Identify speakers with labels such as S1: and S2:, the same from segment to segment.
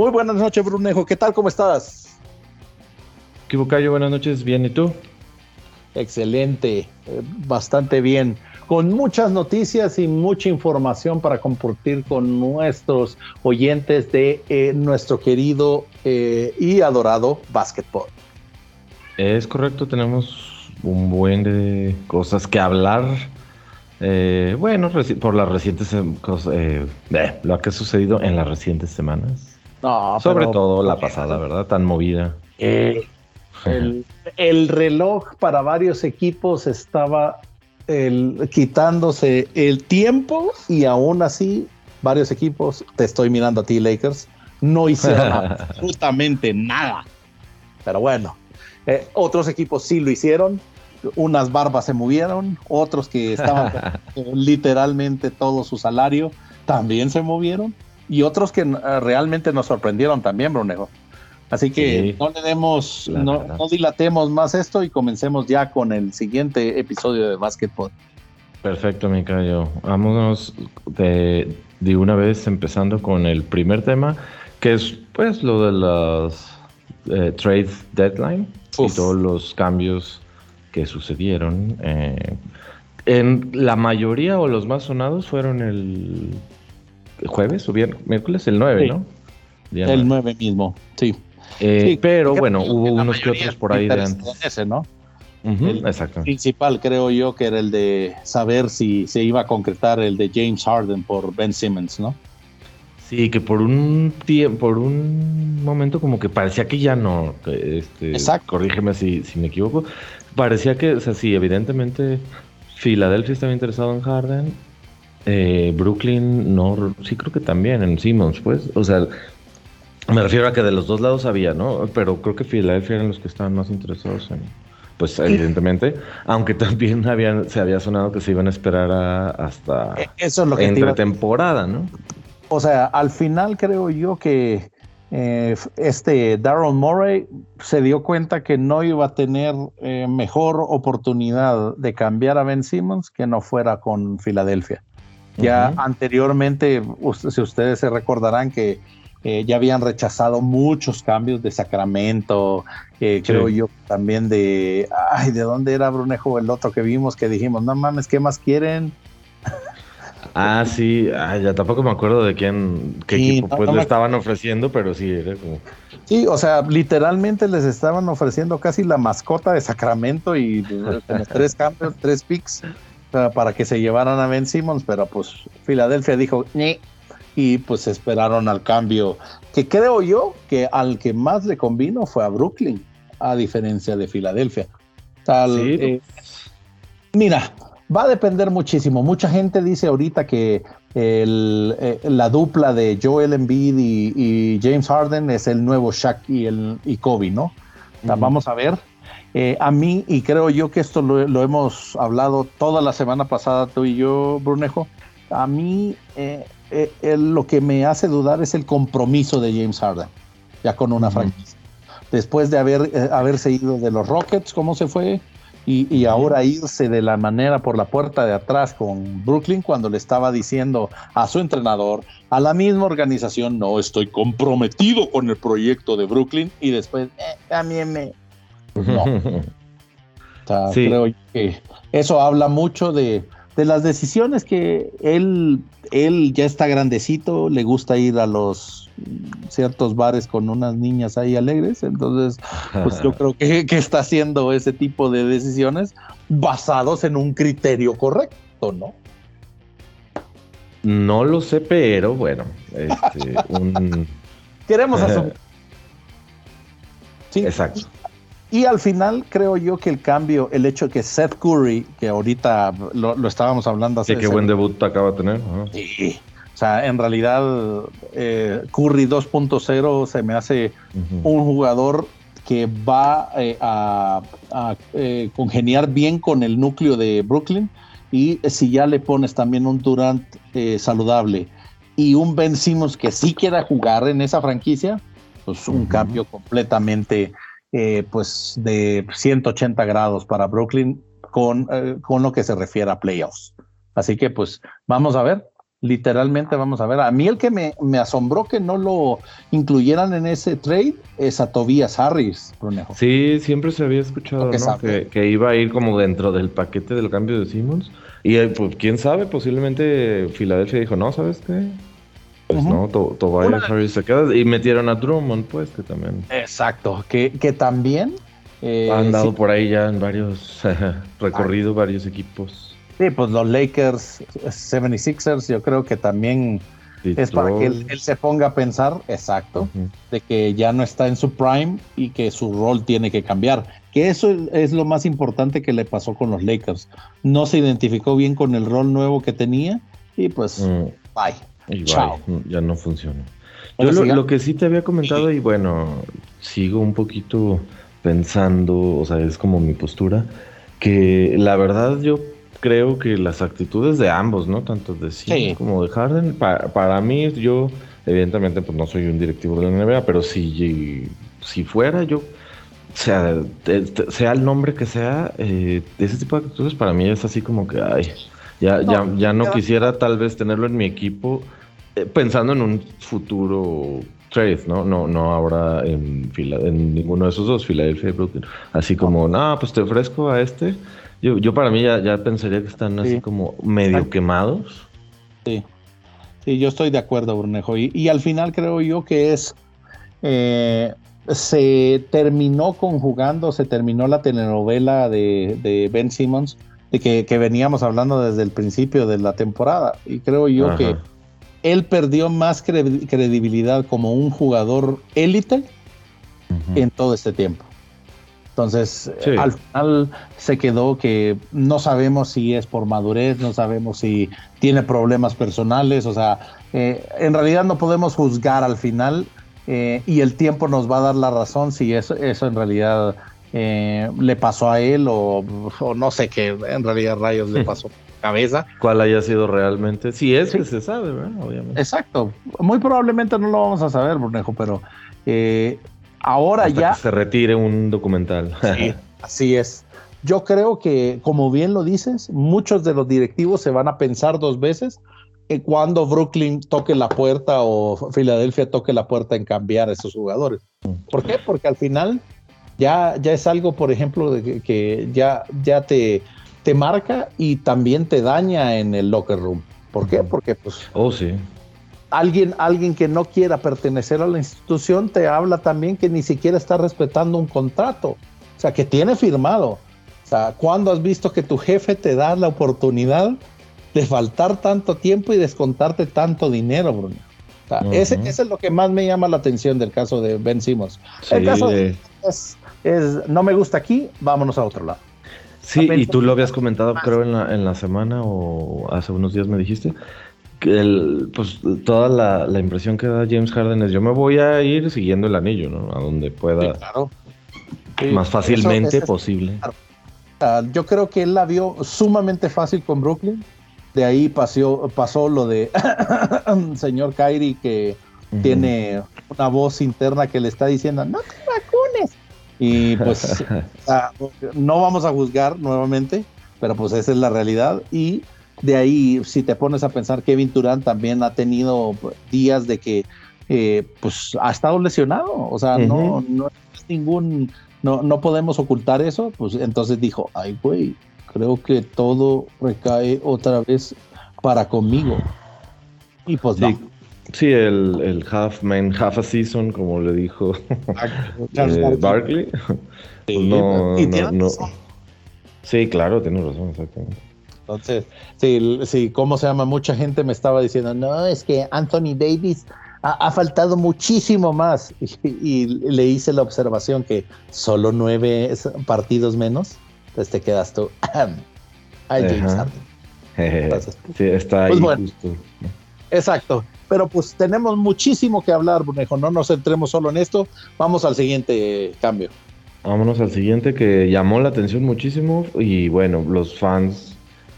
S1: Muy buenas noches, Brunejo. ¿Qué tal? ¿Cómo estás?
S2: ¿Qué Bucayo? Buenas noches. ¿Bien? ¿Y tú?
S1: Excelente. Eh, bastante bien. Con muchas noticias y mucha información para compartir con nuestros oyentes de eh, nuestro querido eh, y adorado básquetbol.
S2: Es correcto. Tenemos un buen de cosas que hablar. bueno, por las recientes cosas, lo que ha sucedido en las recientes semanas. Sobre todo la pasada, ¿verdad? Tan movida.
S1: Eh, el, reloj para varios equipos estaba quitándose el tiempo y aún así varios equipos, te estoy mirando a ti Lakers, no hicieron absolutamente nada. Pero bueno, eh, otros equipos sí lo hicieron, unas barbas se movieron, otros que estaban literalmente todo su salario también se movieron y otros que eh, realmente nos sorprendieron también, Brunejo. Así que no le demos, no, dilatemos más esto y comencemos ya con el siguiente episodio de Basketball.
S2: Perfecto, Micayo. Vámonos de, de, una vez empezando con el primer tema, que es pues lo de las eh, trade deadline y todos los cambios que sucedieron. Eh, en la mayoría o los más sonados fueron el jueves o viernes, miércoles, el 9, ¿no?
S1: el 9 mismo,
S2: eh, sí. Pero bueno, hubo unos que otros por ahí de antes.
S1: Ese, ¿no? el principal creo yo que era el de saber si se iba a concretar el de James Harden por Ben Simmons, ¿no?
S2: Sí, que por un tiempo, por un momento como que parecía que ya no, este, Exacto. corrígeme si, si me equivoco, parecía que, o sea, sí, evidentemente Filadelfia estaba interesado en Harden, eh, Brooklyn, no, sí creo que también en Simmons, pues, o sea, me refiero a que de los dos lados había, ¿no? Pero creo que Philadelphia eran los que estaban más interesados en, pues evidentemente, aunque también habían, se había sonado que se iban a esperar hasta
S1: e, Eso es lo que
S2: entre temporada, ¿no?
S1: O sea, al final creo yo que eh, este Daryl Morey se dio cuenta que no iba a tener eh, mejor oportunidad de cambiar a Ben Simmons que no fuera con Filadelfia. Ya anteriormente, si ustedes se recordarán que eh, ya habían rechazado muchos cambios de Sacramento, eh, creo yo también de, ay, ¿de dónde era Brunejo el otro que vimos que dijimos, no mames, ¿qué más quieren?
S2: Ah, sí, ya tampoco me acuerdo de quién, qué equipo pues le estaban ofreciendo, pero sí, era como...
S1: Sí, o sea, literalmente les estaban ofreciendo casi la mascota de Sacramento y tres cambios, tres picks para que se llevaran a Ben Simmons, pero pues Filadelfia dijo, y pues esperaron al cambio, que creo yo que al que más le convino fue a Brooklyn, a diferencia de Filadelfia. Eh, mira, va a depender muchísimo. Mucha gente dice ahorita que eh, la dupla de Joel Embiid y, James Harden es el nuevo Shaq y, el, y Kobe, ¿no? Vamos a ver. Eh, a mí, y creo yo que esto lo, hemos hablado toda la semana pasada tú y yo, Brunejo, a mí eh, eh, lo que me hace dudar es el compromiso de James Harden, ya con una franquicia. Después de haber, haberse ido de los Rockets, ¿cómo se fue? Y, y, ahora irse de la manera por la puerta de atrás con Brooklyn cuando le estaba diciendo a su entrenador, a la misma organización, no estoy comprometido con el proyecto de Brooklyn y después también me, no. Creo que eso habla mucho de, las decisiones que él, él ya está grandecito, le gusta ir a los ciertos bares con unas niñas ahí alegres, entonces pues yo creo que, está haciendo ese tipo de decisiones basados en un criterio correcto, ¿no?
S2: No lo sé, pero bueno, este,
S1: queremos asumir.
S2: Sí, exacto.
S1: Y al final creo yo que el cambio, el hecho de que Seth Curry, que ahorita lo, estábamos hablando
S2: hace... qué buen debut acaba de tener.
S1: Sí. O sea, en realidad eh, Curry 2.0 se me hace un jugador que va eh, a, eh, congeniar bien con el núcleo de Brooklyn. Y si ya le pones también un Durant saludable y un Ben Simmons que sí quiera jugar en esa franquicia, pues un cambio completamente eh, pues de 180 grados para Brooklyn con, eh, con lo que se refiere a playoffs. Así que pues vamos a ver. Literalmente, vamos a ver. A mí el que me, asombró que no lo incluyeran en ese trade es a Tobias Harris, Brunejo.
S2: Sí, siempre se había escuchado que, iba a ir como dentro del paquete del cambio de Simmons. Y eh, pues quién sabe, posiblemente Filadelfia dijo, no, ¿sabes qué? Pues no, Tobias Harris se queda. Y metieron a Drummond, pues, que también.
S1: Exacto, que, que también.
S2: Eh, Han dado por ahí ya en varios recorrido, varios equipos.
S1: Sí, pues los Lakers, 76ers, yo creo que también es para que él, se ponga a pensar, exacto, de que ya no está en su prime y que su rol tiene que cambiar. Que eso es lo más importante que le pasó con los Lakers. No se identificó bien con el rol nuevo que tenía y pues, mm. bye. Chao.
S2: Mm, ya no funciona. Yo lo, que sí te había comentado y bueno, sigo un poquito pensando, o sea, es como mi postura, que la verdad yo creo que las actitudes de ambos, ¿no? Tanto de sí, como de Harden, para, mí, yo, evidentemente, pues no soy un directivo de la NBA, pero si, si fuera yo, sea, sea el nombre que sea, eh, ese tipo de actitudes para mí es así como que, ay, ya, ya, ya no quisiera tal vez tenerlo en mi equipo, pensando en un futuro trade, ¿no? No, no ahora en, en ninguno de esos dos, Filadelfia y Brooklyn. Así como, no, pues te ofrezco a este yo, yo para mí ya, pensaría que están así como medio quemados.
S1: Sí. Sí, yo estoy de acuerdo, Brunejo. Y, al final creo yo que es. Eh, se terminó conjugando, se terminó la telenovela de, Ben Simmons, de que, veníamos hablando desde el principio de la temporada. Y creo yo que él perdió más credibilidad como un jugador élite en todo este tiempo. Entonces, al final se quedó que no sabemos si es por madurez, no sabemos si tiene problemas personales, o sea, eh, en realidad no podemos juzgar al final eh, y el tiempo nos va a dar la razón si eso, eso en realidad eh, le pasó a él o, no sé qué en realidad rayos le pasó cabeza.
S2: ¿Cuál haya sido realmente? Si es que se sabe, ¿verdad? Obviamente.
S1: Exacto. Muy probablemente no lo vamos a saber, Brunejo, pero Ahora ya.
S2: se retire un documental.
S1: Sí, así es. Yo creo que, como bien lo dices, muchos de los directivos se van a pensar dos veces cuando Brooklyn toque la puerta o Filadelfia toque la puerta en cambiar a esos jugadores. ¿Por qué? Porque al final ya, ya es algo, por ejemplo, de que, ya, ya te, te marca y también te daña en el locker room. ¿Por qué? Porque pues...
S2: Oh, sí
S1: alguien, alguien que no quiera pertenecer a la institución te habla también que ni siquiera está respetando un contrato, o sea, que tiene firmado. O sea, ¿cuándo has visto que tu jefe te da la oportunidad de faltar tanto tiempo y descontarte tanto dinero, Bruno? O sea, ese, es lo que más me llama la atención del caso de Ben Simmons. El caso es, no me gusta aquí, vámonos a otro lado.
S2: Sí, y tú lo habías comentado, creo, en la, en la semana o hace unos días me dijiste, el, pues toda la, impresión que da James Harden es yo me voy a ir siguiendo el anillo, ¿no? A donde pueda. más fácilmente posible.
S1: yo creo que él la vio sumamente fácil con Brooklyn. De ahí pasó, pasó lo de señor Kyrie que tiene una voz interna que le está diciendo, no te. Y pues no vamos a juzgar nuevamente, pero pues esa es la realidad. Y de ahí, si te pones a pensar, Kevin Durant también ha tenido días de que eh, pues ha estado lesionado, o sea, no, no es ningún, no, no podemos ocultar eso, pues entonces dijo, ay güey, creo que todo recae otra vez para conmigo. Y pues
S2: sí. Sí, el, el half man, half a season, como le dijo eh, Barkley. Sí, no, no, sí, claro, tiene razón, exactamente.
S1: Entonces, sí, sí, ¿cómo se llama? Mucha gente me estaba diciendo, no, es que Anthony Davis ha, faltado muchísimo más. Y, le hice la observación que solo nueve partidos menos, pues te quedas tú. Ay,
S2: sí, está ahí pues justo.
S1: Exacto. Pero pues tenemos muchísimo que hablar, Brunejo. No nos centremos solo en esto. Vamos al siguiente cambio.
S2: Vámonos al siguiente que llamó la atención muchísimo y bueno, los fans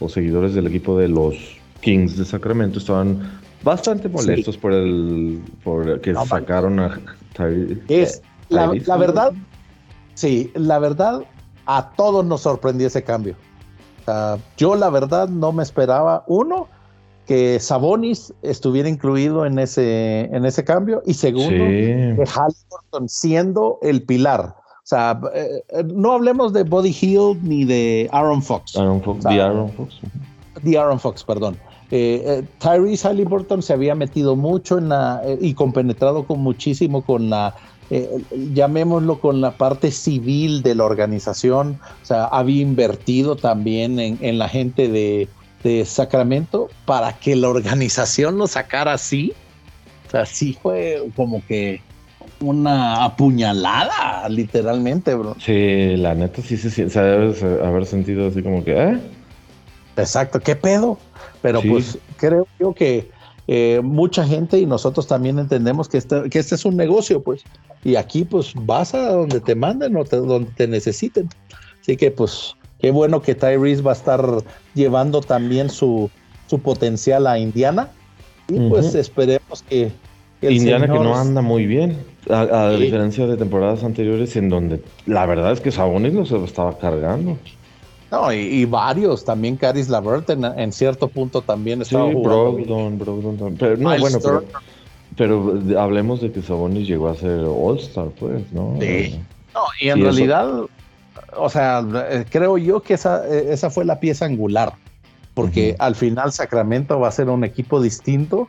S2: seguidores del equipo de los Kings de Sacramento estaban bastante molestos por el por que sacaron a
S1: Es la, verdad, sí, la verdad, a todos nos sorprendió ese cambio. yo la verdad no me esperaba, uno, que Sabonis estuviera incluido en ese, en ese cambio y segundo, que Halliburton siendo el pilar. O sea, eh, eh, no hablemos de Body Hill ni de Aaron Fox.
S2: Aaron Fox, de Aaron Fox.
S1: De Aaron Fox, perdón. Eh, Tyrese Halliburton se había metido mucho en la y compenetrado con muchísimo con la llamémoslo con la parte civil de la organización, o sea, había invertido también en la gente de, de Sacramento para que la organización lo sacara así. O sea, sí fue como que una apuñalada, literalmente, bro.
S2: Sí, la neta sí se, debe haber sentido así como que, ¿eh?
S1: Exacto, ¿qué pedo? Pero pues creo yo que eh, mucha gente y nosotros también entendemos que este, que este es un negocio, pues. Y aquí, pues, vas a donde te manden o donde te necesiten. Así que, pues, Qué bueno que Tyrese va a estar llevando también su, su potencial a Indiana. Y pues esperemos que.
S2: Indiana que no anda muy bien, a, diferencia de temporadas anteriores en donde la verdad es que Sabonis no se lo estaba cargando.
S1: No, y, varios, también Caris Lavert en, cierto punto también estaba sí,
S2: Brogdon, Brogdon, pero no, bueno, pero, hablemos de que Sabonis llegó a ser All-Star, pues, ¿no?
S1: Sí. No, y en realidad o sea, eh, creo yo que esa, eh, esa fue la pieza angular, porque al final Sacramento va a ser un equipo distinto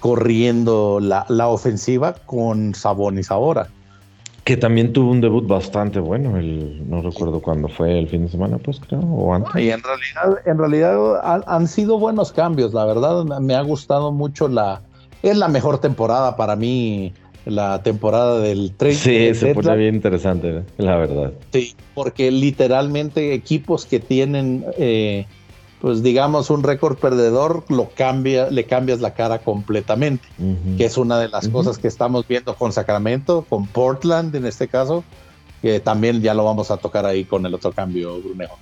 S1: corriendo la, la ofensiva con Sabonis ahora.
S2: Que también tuvo un debut bastante bueno, el, no recuerdo cuándo fue, el fin de semana, pues creo, o antes.
S1: Y en realidad, en realidad han, sido buenos cambios, la verdad me ha gustado mucho la, es la mejor temporada para mí la temporada del 30.
S2: Sí, se pone bien interesante, la verdad.
S1: Sí, porque literalmente equipos que tienen, eh, pues digamos, un récord perdedor, lo cambia, le cambias la cara completamente, que es una de las cosas que estamos viendo con Sacramento, con Portland en este caso, que también ya lo vamos a tocar ahí con el otro cambio, Brunejo.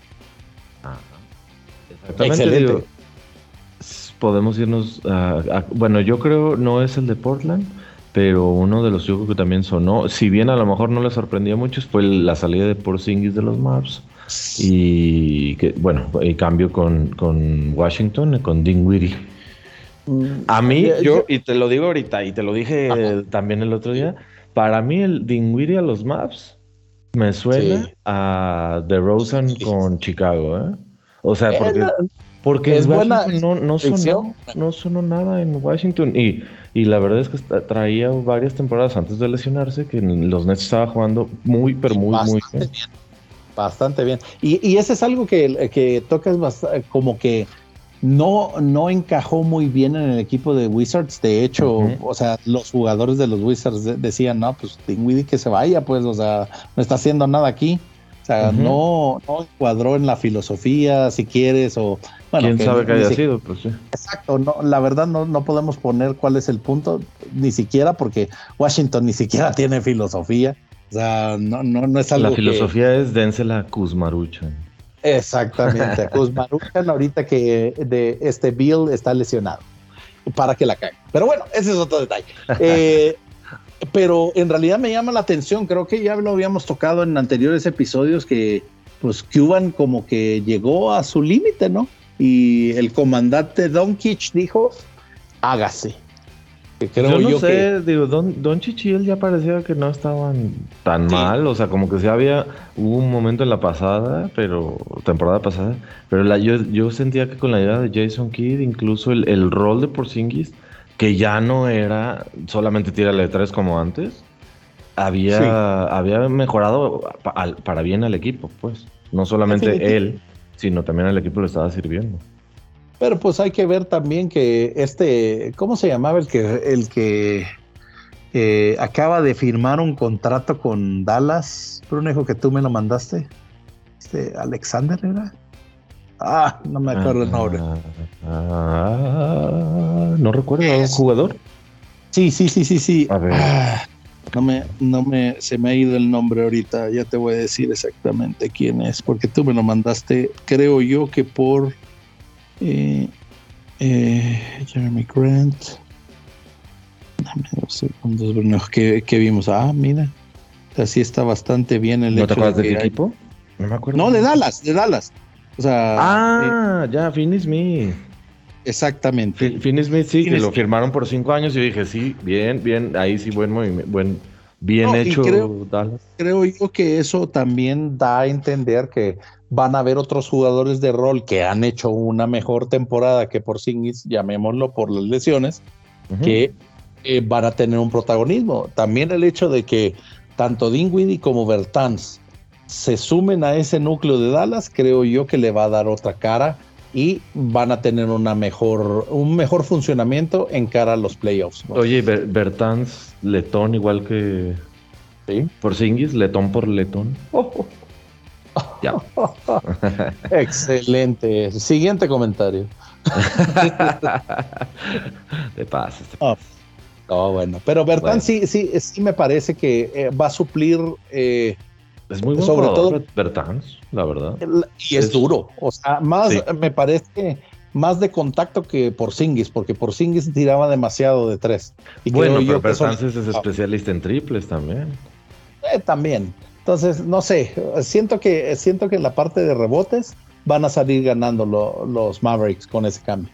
S2: Excelente. podemos irnos a, bueno, yo creo no es el de Portland, pero uno de los yo que también sonó, si bien a lo mejor no le sorprendió a muchos, fue la salida de Porzingis de los Maps y que, bueno, y cambio con, con Washington, con Dinwiddie. Mm, a mí, yo, y te lo digo ahorita, y te lo dije también el otro día, para mí el Dinwiddie a los Maps me suena a The Rosen con Chicago, ¿eh? O sea, porque... Porque es buena no, no, sonó, no sonó nada en Washington. Y, y la verdad es que traía varias temporadas antes de lesionarse que los Nets estaba jugando muy, pero muy, muy bien.
S1: Bastante bien. Y, y ese es algo que, que tocas como que no, no encajó muy bien en el equipo de Wizards. De hecho, o sea, los jugadores de los Wizards decían, no, pues Dinwiddie que se vaya, pues, o sea, no está haciendo nada aquí. O sea, no, no cuadró en la filosofía, si quieres, o
S2: ¿Quién sabe que haya sido? Pues sí.
S1: Exacto, no, la verdad no, no podemos poner cuál es el punto, ni siquiera porque Washington ni siquiera tiene filosofía. O sea, no, no, no es algo.
S2: La filosofía es dénsela a Kuzmaruchan.
S1: Exactamente, a Kuzmaruchan ahorita que de este Bill está lesionado para que la caiga. Pero bueno, ese es otro detalle. Eh, pero en realidad me llama la atención, creo que ya lo habíamos tocado en anteriores episodios que pues Cuban como que llegó a su límite, ¿no? Y el comandante Doncic dijo, hágase.
S2: yo no sé, digo, Don, Don Chichil ya parecía que no estaban tan mal, o sea, como que sí había, hubo un momento en la pasada, pero, temporada pasada, pero la, yo, yo sentía que con la idea de Jason Kidd, incluso el, rol de Porzingis, que ya no era solamente tírale tres como antes, había, había mejorado para bien al equipo, pues, no solamente él sino también al equipo le estaba sirviendo.
S1: Pero pues hay que ver también que este, ¿cómo se llamaba el que el que eh, acaba de firmar un contrato con Dallas? Brunejo, que tú me lo mandaste. Este, Alexander era. Ah, no me acuerdo el nombre.
S2: Ah, no recuerdo, ¿un jugador?
S1: Sí, sí, sí, sí, sí. A ver. Ah, no me, no me, se me ha ido el nombre ahorita, ya te voy a decir exactamente quién es, porque tú me lo mandaste, creo yo que por eh, eh, Jeremy Grant. Dame dos segundos, que, vimos. Ah, mira, así está bastante bien el
S2: ¿No te acuerdas del equipo?
S1: No me acuerdo. No, de Dallas, de Dallas. O sea,
S2: ah, eh, ya, Finis Me.
S1: Exactamente.
S2: Finney Smith sí, que lo firmaron por cinco años y dije, sí, bien, bien, ahí sí, buen movimiento, buen, bien hecho
S1: creo, Creo yo que eso también da a entender que van a haber otros jugadores de rol que han hecho una mejor temporada que por Singis, llamémoslo por las lesiones, que eh, van a tener un protagonismo. También el hecho de que tanto Dinwiddie como Bertans se sumen a ese núcleo de Dallas, creo yo que le va a dar otra cara y van a tener una mejor, un mejor funcionamiento en cara a los playoffs.
S2: Oye, Bertans, Letón, igual que ¿Sí? por Singis, Letón por Letón.
S1: Ya. Excelente. Siguiente comentario.
S2: te pasas.
S1: Oh, bueno. Pero Bertans sí, sí, sí me parece que eh, va a suplir eh,
S2: es muy bueno sobre todo Bertans, la verdad.
S1: Y es, duro. O sea, más me parece más de contacto que por Singis, porque por Singis tiraba demasiado de tres.
S2: Y bueno, pero Bertans es especialista en triples también.
S1: Eh, también. Entonces, no sé, siento que, siento que en la parte de rebotes van a salir ganando los Mavericks con ese cambio.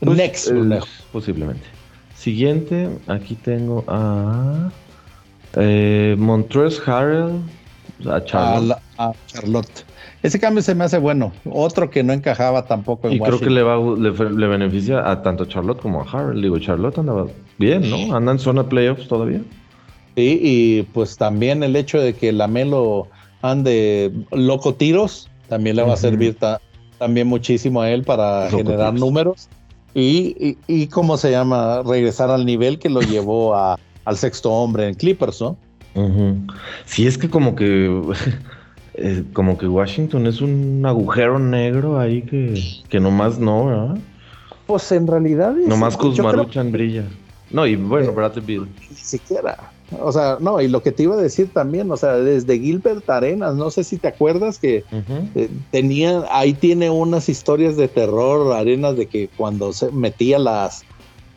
S2: Pues, Next, eh, posiblemente. Siguiente, aquí tengo a eh, Montreux Harrell a
S1: Charlotte. Ese cambio se me hace bueno. Otro que no encajaba tampoco
S2: en Y creo que le, va, le, beneficia a tanto Charlotte como a Harrell. Digo, Charlotte andaba bien, ¿no? Anda en zona playoffs todavía.
S1: Sí, y pues también el hecho de que Lamelo ande loco tiros también le va a servir también muchísimo a él para generar números. Y, y, cómo se llama, regresar al nivel que lo llevó a al sexto hombre en Clippers, ¿no?
S2: Sí, es que como que eh, como que Washington es un agujero negro ahí que, que nomás no, ¿verdad?
S1: Pues en realidad
S2: es, Nomás Kuzmaruchan brilla. No, y bueno, eh, Bradley Bill.
S1: Ni siquiera. O sea, no, y lo que te iba a decir también, o sea, desde Gilbert Arenas, no sé si te acuerdas que eh, tenía, ahí tiene unas historias de terror, Arenas, de que cuando se metía las,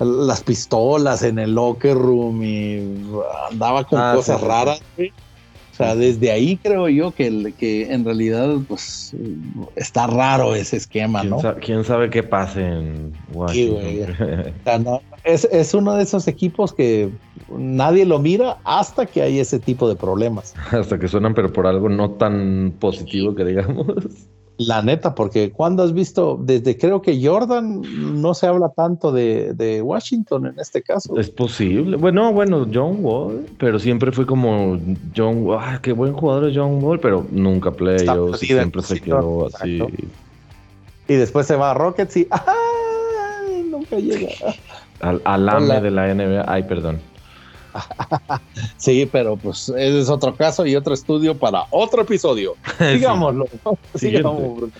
S1: las pistolas en el locker room y andaba con ah, cosas raras. O sea, desde ahí creo yo que, que en realidad pues está raro ese esquema, ¿no?
S2: ¿Quién sabe qué pase en Washington?
S1: es, es, uno de esos equipos que nadie lo mira hasta que hay ese tipo de problemas.
S2: hasta que suenan, pero por algo no tan positivo que digamos.
S1: La neta, porque cuando has visto, desde creo que Jordan no se habla tanto de, Washington en este caso.
S2: Es posible. Bueno, bueno, John Wall, pero siempre fue como John Wall, ah, qué buen jugador es John Wall, pero nunca playoffs, siempre se quedó así.
S1: Y después se va a Rockets y ¡ay! nunca llega.
S2: Al, al AME de la NBA, ay, perdón.
S1: sí, pero pues ese es otro caso y otro estudio para otro episodio. Digámoslo.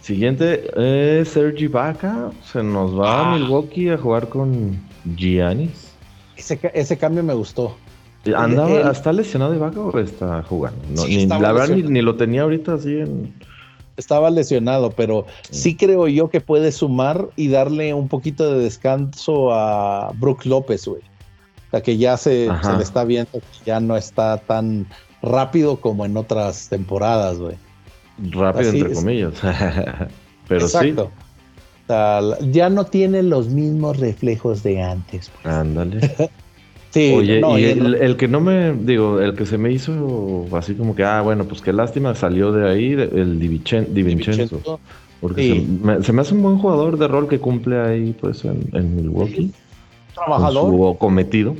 S2: Siguiente, eh, Sergi Vaca se nos va a ah. Milwaukee a jugar con Giannis.
S1: Ese, cambio me gustó.
S2: ¿Andaba, ¿Está lesionado Ibaka o está jugando? ni, la verdad ni, lo tenía ahorita así en...
S1: Estaba lesionado, pero sí creo yo que puede sumar y darle un poquito de descanso a Brook López, güey. O sea, que ya se, le está viendo que ya no está tan rápido como en otras temporadas, güey.
S2: Rápido, entre comillas. Pero Exacto.
S1: O sea, ya no tiene los mismos reflejos de antes.
S2: Pues. Ándale. sí, Oye, y el, que no me, digo, el que se me hizo así como que, ah, bueno, pues qué lástima, salió de ahí el Divincenzo. Porque se, me, hace un buen jugador de rol que cumple ahí, pues, en, en Milwaukee
S1: trabajador.
S2: Su cometido.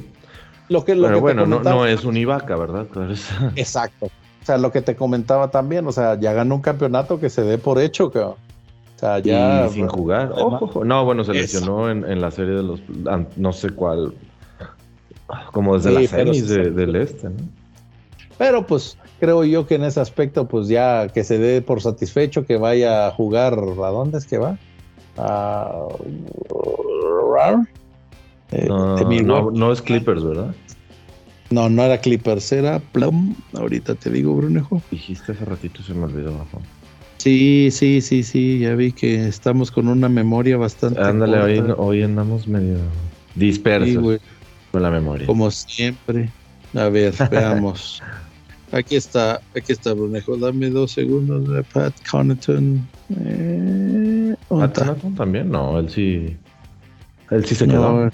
S1: Lo que, lo
S2: Pero bueno, no, es un Ibaka, ¿verdad?
S1: Exacto. O sea, lo que te comentaba también, o sea, ya ganó un campeonato que se dé por hecho, que, o
S2: sea, ya. sin jugar. no, bueno, se lesionó en, la serie de los. No sé cuál. Como desde la semis del este, ¿no?
S1: Pero pues creo yo que en ese aspecto, pues ya que se dé por satisfecho, que vaya a jugar. ¿A dónde es que va? A.
S2: Eh, no, no, es Clippers, ¿verdad?
S1: No, no era Clippers, era Plum. Ahorita te digo, Brunejo.
S2: Dijiste hace ratito, se me olvidó.
S1: Sí, sí, sí, sí, ya vi que estamos con una memoria bastante.
S2: Ándale, hoy, andamos medio dispersos con la memoria.
S1: Como siempre. A ver, veamos. Aquí está, aquí está Brunejo. Dame dos segundos de Pat Connaughton. Eh,
S2: ¿Atenatón también? No, él sí. Él sí se quedó.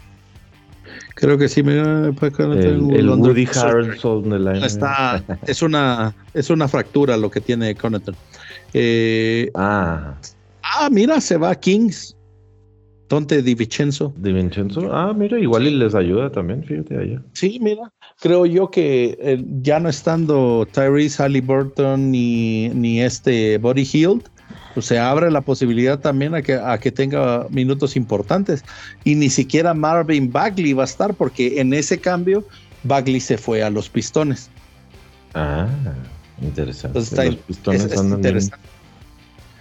S1: Creo que sí, me
S2: el, el Woody Harrelson de la
S1: Está, es una es una fractura lo que tiene Connaughton. Eh,
S2: ah.
S1: ah, mira, se va a Kings. Tonte Di Vincenzo.
S2: Di Vincenzo. Ah, mira, igual y les ayuda también, fíjate allá.
S1: Sí, mira. Creo yo que eh, ya no estando Tyrese Halliburton ni, ni este Body Hield, pues se abre la posibilidad también a que, a que tenga minutos importantes. Y ni siquiera Marvin Bagley va a estar, porque en ese cambio Bagley se fue a los pistones.
S2: Ah, interesante. los pistones son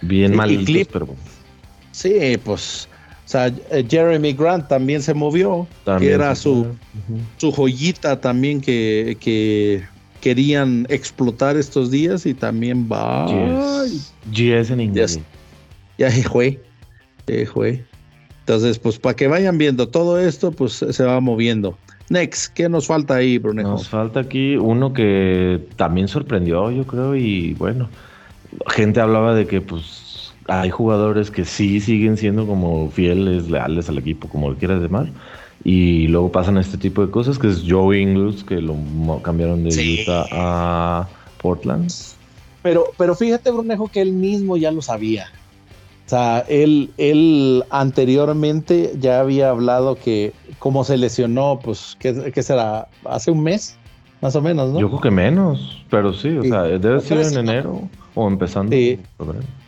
S2: Bien, malitos, pero.
S1: Sí, pues. O sea, eh, Jeremy Grant también se movió, que era su, su joyita también que, que querían explotar estos días y también va.
S2: GS en inglés.
S1: Ya, fue. fue. Entonces, pues para que vayan viendo todo esto, pues se va moviendo. Next, ¿qué nos falta ahí, Brunejo?
S2: Nos falta aquí uno que también sorprendió, yo creo, y bueno, gente hablaba de que pues hay jugadores que sí siguen siendo como fieles, leales al equipo, como quieras llamar, y luego pasan este tipo de cosas, que es Joe Ingles, que lo cambiaron de Utah a Portland.
S1: Pero, pero fíjate, Brunejo, que él mismo ya lo sabía. O sea, él, él anteriormente ya había hablado que como se lesionó, pues, ¿qué, será? ¿Hace un mes? Más o menos, ¿no?
S2: Yo creo que menos, pero sí, o sea, debe ser en enero o empezando. Sí.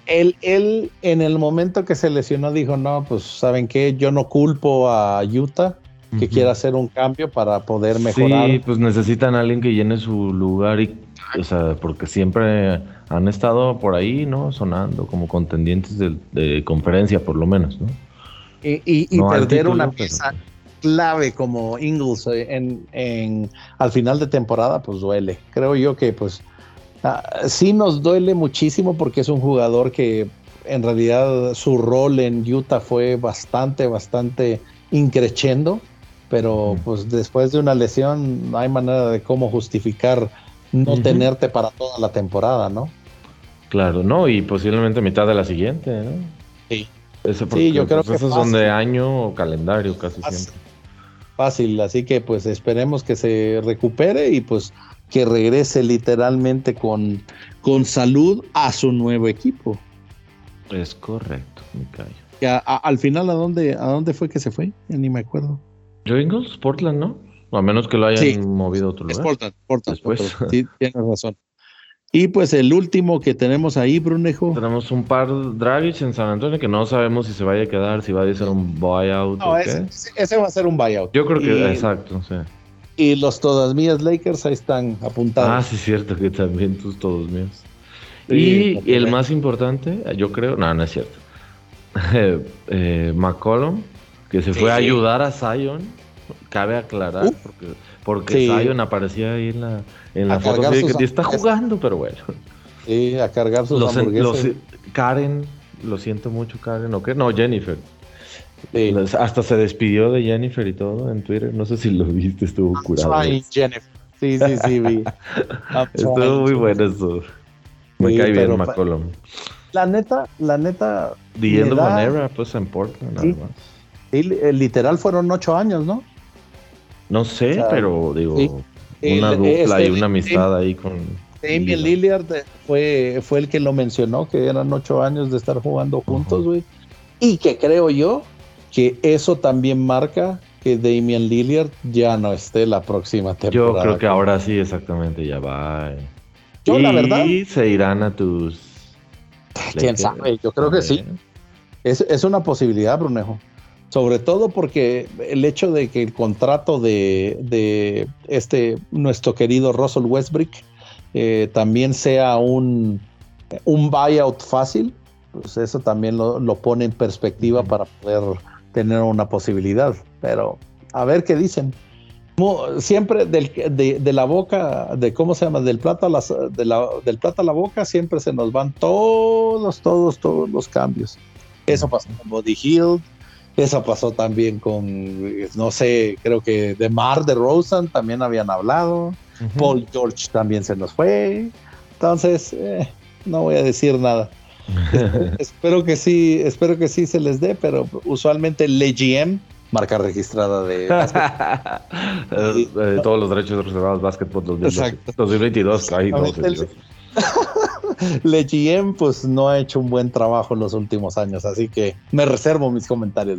S1: Él, él, en el momento que se lesionó, dijo, no, pues, ¿saben qué? Yo no culpo a Utah que quiera hacer un cambio para poder mejorar.
S2: Sí, pues necesitan a alguien que llene su lugar y, o sea, porque siempre han estado por ahí, ¿no? Sonando como contendientes de, conferencia, por lo menos, ¿no?
S1: Y, perder una pieza clave como Ingles en, en, al final de temporada, pues duele. Creo yo que, pues, ah, sí nos duele muchísimo porque es un jugador que en realidad su rol en Utah fue bastante, bastante increchendo pero pues después de una lesión no hay manera de cómo justificar no tenerte para toda la temporada, ¿no?
S2: Claro, no, y posiblemente mitad de la siguiente, ¿no?
S1: Sí.
S2: sí, yo creo pues, que esos son de año o calendario casi siempre.
S1: Fácil, así que pues esperemos que se recupere y pues que regrese literalmente con, con salud a su nuevo equipo.
S2: Es correcto, mi
S1: callo. al final, ¿a dónde, ¿a dónde fue que se fue? Ya ni me acuerdo.
S2: Joe Ingles, Portland, ¿no? a menos que lo hayan movido a otro lugar.
S1: Es Portland, Portland. Después. Sí, tienes razón. Y pues el último que tenemos ahí, Brunejo.
S2: Tenemos un par Dragic en San Antonio que no sabemos si se vaya a quedar, si va a ser un buyout.
S1: No, ese, ese, va a ser un buyout.
S2: Yo creo que, exacto, sí.
S1: Y los todas mías Lakers ahí están apuntados.
S2: Ah, sí, cierto que también tus todos míos. y el más importante, yo creo, no, no es cierto. eh, McCollum que se fue a ayudar a Zion, cabe aclarar, uh. porque, porque Zion aparecía ahí en la, en la foto que está jugando, pero bueno.
S1: Sí, a cargar sus
S2: hamburguesas. Karen, lo siento mucho, Karen, ¿o qué? No, Jennifer. Hasta se despidió de Jennifer y todo en Twitter. No sé si lo viste, estuvo curado.
S1: Jennifer. Sí, sí, sí, vi.
S2: estuvo muy bueno eso. Me cae bien McCollum.
S1: La neta, la neta.
S2: Viendo manera, pues en Portland, nada más.
S1: Eh, literal fueron ocho años, ¿no?
S2: No sé, pero digo, una dupla y este, una amistad ahí con.
S1: Damien Lillard fue, fue el que lo mencionó, que eran ocho años de estar jugando juntos, güey. Y que creo yo que eso también marca que Damian Lillard ya no esté la próxima temporada.
S2: Yo creo que ahora sí, exactamente, ya va.
S1: Yo, la verdad.
S2: Y se irán a tus.
S1: Quién sabe, yo creo que sí. Es, es una posibilidad, Brunejo. Sobre todo porque el hecho de que el contrato de, este nuestro querido Russell Westbrook eh, también sea un, un buyout fácil, pues eso también lo, pone en perspectiva para poder tener una posibilidad. Pero a ver qué dicen. Siempre de, la boca, de cómo se llama, del plato, a la, del plato a la boca, siempre se nos van todos, todos, todos los cambios. Eso pasó con Body Hill, eso pasó también con, no sé, creo que de Mar de Rosen también habían hablado. Paul George también se nos fue. Entonces, eh, no voy a decir nada. espero que sí, espero que sí se les dé, pero usualmente el GM marca registrada de
S2: eh, todos los derechos reservados básquetbol 2022
S1: Le GM pues no ha hecho un buen trabajo en los últimos años, así que me reservo mis comentarios,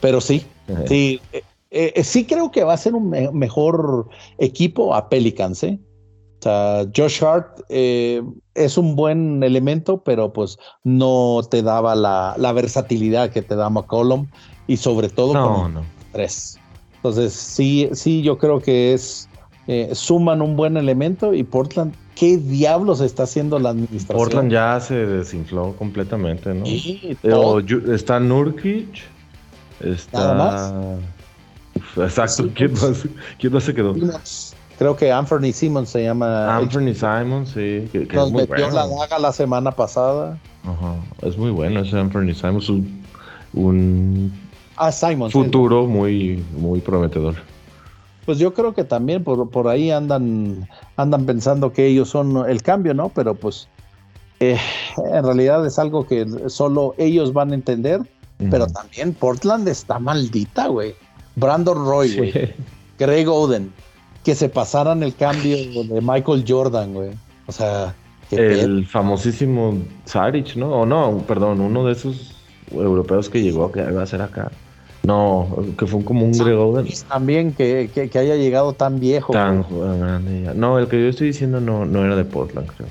S1: Pero sí, sí, eh, eh, sí creo que va a ser un mejor equipo a Pelicans, ¿eh? O sea, Josh Hart eh, es un buen elemento, pero pues no te daba la, versatilidad que te da McCollum y sobre todo con tres. Entonces, sí, sí, yo creo que es eh, suman un buen elemento y Portland, ¿qué diablos está haciendo la administración?
S2: Portland ya se desinfló completamente, ¿no? está Nurkic, está. exacto, ¿quién más, ¿quién más se quedó?
S1: Creo que Anthony Simmons se llama.
S2: Anthony Simmons, sí.
S1: Que, Nos metió la daga la semana pasada.
S2: Ajá. Es muy bueno ese Anthony Simmons. Un,
S1: ah,
S2: futuro muy, muy prometedor.
S1: Pues yo creo que también por, por ahí andan, andan pensando que ellos son el cambio, ¿no? Pero pues eh, en realidad es algo que solo ellos van a entender. Pero también Portland está maldita, güey. Brandon Roy, güey. Greg Oden que se pasaran el cambio de Michael Jordan, güey. O sea,
S2: el famosísimo Saric, ¿no? O no, perdón, uno de esos europeos que llegó que iba a ser acá. No, que fue como un Greg
S1: También que, que, haya llegado tan viejo.
S2: Tan grande No, el que yo estoy diciendo no, no era de Portland, creo.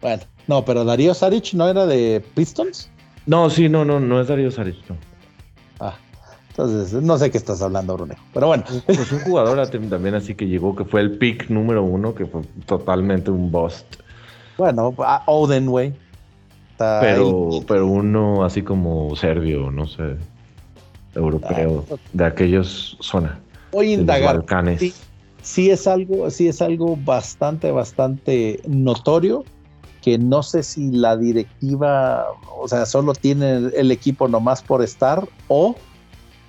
S1: Bueno, no, pero Darío Saric no era de Pistons.
S2: No, sí, no, no, no es Darío Saric, no.
S1: Entonces, no sé qué estás hablando, Bruno. Pero bueno.
S2: Pues un jugador también así que llegó, que fue el pick número uno, que fue totalmente un bust.
S1: Bueno, Oden, güey.
S2: Pero, pero uno así como serbio, no sé, europeo, ah, de aquellos zona.
S1: Voy a indagar. Sí, es algo, sí es algo bastante, bastante notorio que no sé si la directiva, o sea, solo tiene el equipo nomás por estar o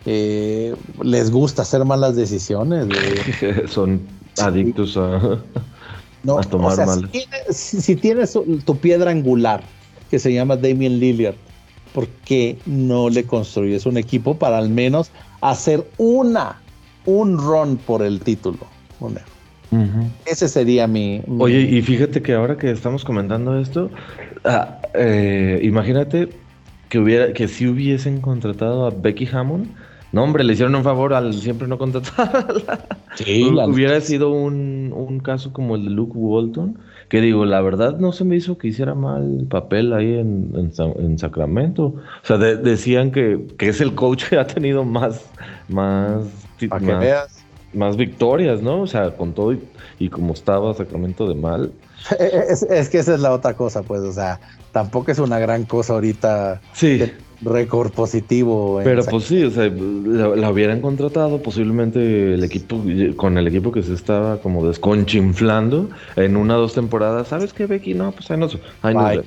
S1: eh, les gusta hacer malas decisiones.
S2: Son adictos a, tomar malas.
S1: Si tienes, tu piedra angular, que se llama Damien Lillard, ¿por qué no le construyes un equipo para al menos hacer una, un run por el título? Ese sería mi,
S2: Oye, y fíjate que ahora que estamos comentando esto, ah, eh, imagínate que hubiera, que si hubiesen contratado a Becky Hammond no, hombre, le hicieron un favor al siempre no contratarla. Sí, Hubiera sido un, caso como el de Luke Walton, que digo, la verdad no se me hizo que hiciera mal papel ahí en, en, Sacramento. O sea, decían que, es el coach que ha tenido más, más, más, victorias, ¿no? O sea, con todo y, como estaba Sacramento de mal.
S1: Es, que esa es la otra cosa, pues, o sea, tampoco es una gran cosa ahorita.
S2: Sí
S1: récord positivo.
S2: Pero pues sí, o sea, la, hubieran contratado posiblemente el equipo, con el equipo que se estaba como desconchinflando en una o dos temporadas. ¿Sabes qué, Becky? No, pues ahí nos, vemos.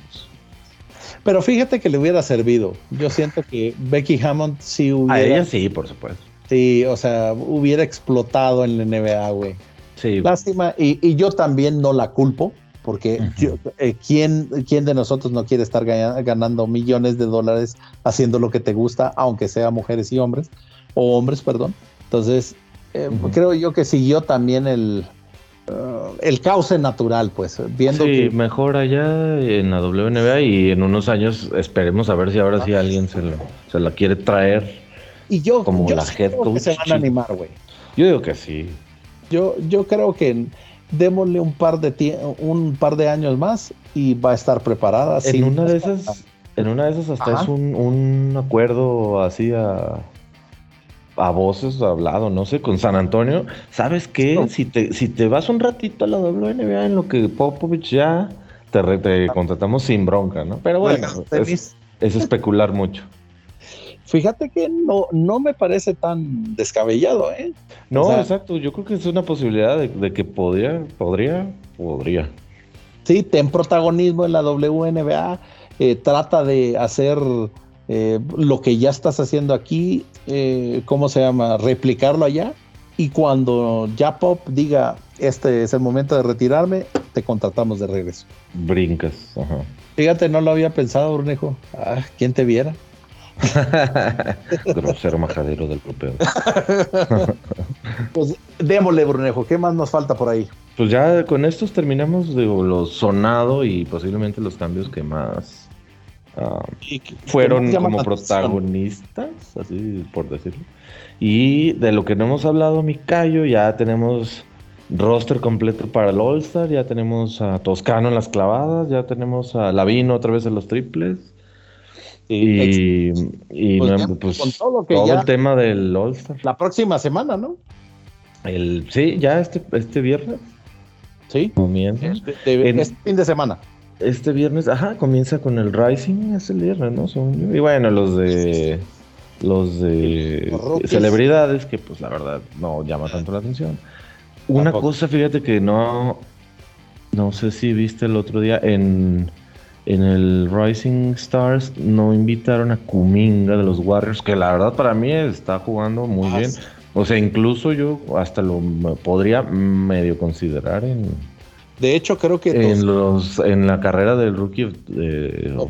S1: Pero fíjate que le hubiera servido. Yo siento que Becky Hammond sí hubiera. A
S2: ella sí, por supuesto.
S1: Sí, o sea, hubiera explotado en la NBA, güey. Sí. Lástima, y, y yo también no la culpo porque eh, ¿quién, de nosotros no quiere estar ganando millones de dólares haciendo lo que te gusta, aunque sea mujeres y hombres, o hombres, perdón? Entonces, eh, creo yo que siguió también el, uh, el cauce natural, pues, viendo
S2: sí, mejor allá en la WNBA y en unos años esperemos a ver si ahora sí alguien se, se la quiere traer
S1: y yo,
S2: como la head
S1: coach. se van a animar, güey.
S2: Yo digo que sí.
S1: Yo, yo creo que démosle un par de un par de años más y va a estar preparada.
S2: En una de esas, en una de esas hasta es un, acuerdo así a, a voces hablado, no sé, con San Antonio. ¿Sabes qué? Si, te, si te vas un ratito a la WNBA en lo que Popovich ya te, te contratamos sin bronca, ¿no? Pero bueno, es, es especular mucho.
S1: Fíjate que no, no me parece tan descabellado, ¿eh?
S2: No, exacto. Yo creo que es una posibilidad de, que podría, podría, podría.
S1: Sí, ten protagonismo en la WNBA. Eh, trata de hacer eh, lo que ya estás haciendo aquí, eh, ¿cómo se llama? Replicarlo allá. Y cuando ya Pop diga, este es el momento de retirarme, te contratamos de regreso.
S2: Brincas, ajá.
S1: Fíjate, no lo había pensado, Brunejo. Ah, ¿quién te viera?
S2: Grosero majadero del propio.
S1: pues démosle, Brunejo. ¿Qué más nos falta por ahí?
S2: Pues ya con estos terminamos digo, lo sonado y posiblemente los cambios que más ah, fueron como protagonistas, así por decirlo. Y de lo que no hemos hablado, mi callo, ya tenemos roster completo para el All-Star, ya tenemos a Toscano en las clavadas, ya tenemos a Lavino otra vez en los triples. Y, pues, pues todo, el tema del All-Star.
S1: La próxima semana, ¿no?
S2: El, sí, ya este, este viernes.
S1: Sí.
S2: Comienza.
S1: Este, este fin de semana.
S2: Este viernes, ajá, comienza con el Rising, es el viernes, ¿no? Y bueno, los de los de celebridades, que pues la verdad no llama tanto la atención. Una cosa, fíjate que no, no sé si viste el otro día en, en el Rising Stars, no invitaron a Kuminga de los Warriors, que la verdad para mí está jugando muy ah, bien. O sea, incluso yo hasta lo podría medio considerar en...
S1: De hecho, creo que...
S2: En, los, en la carrera del Rookie of,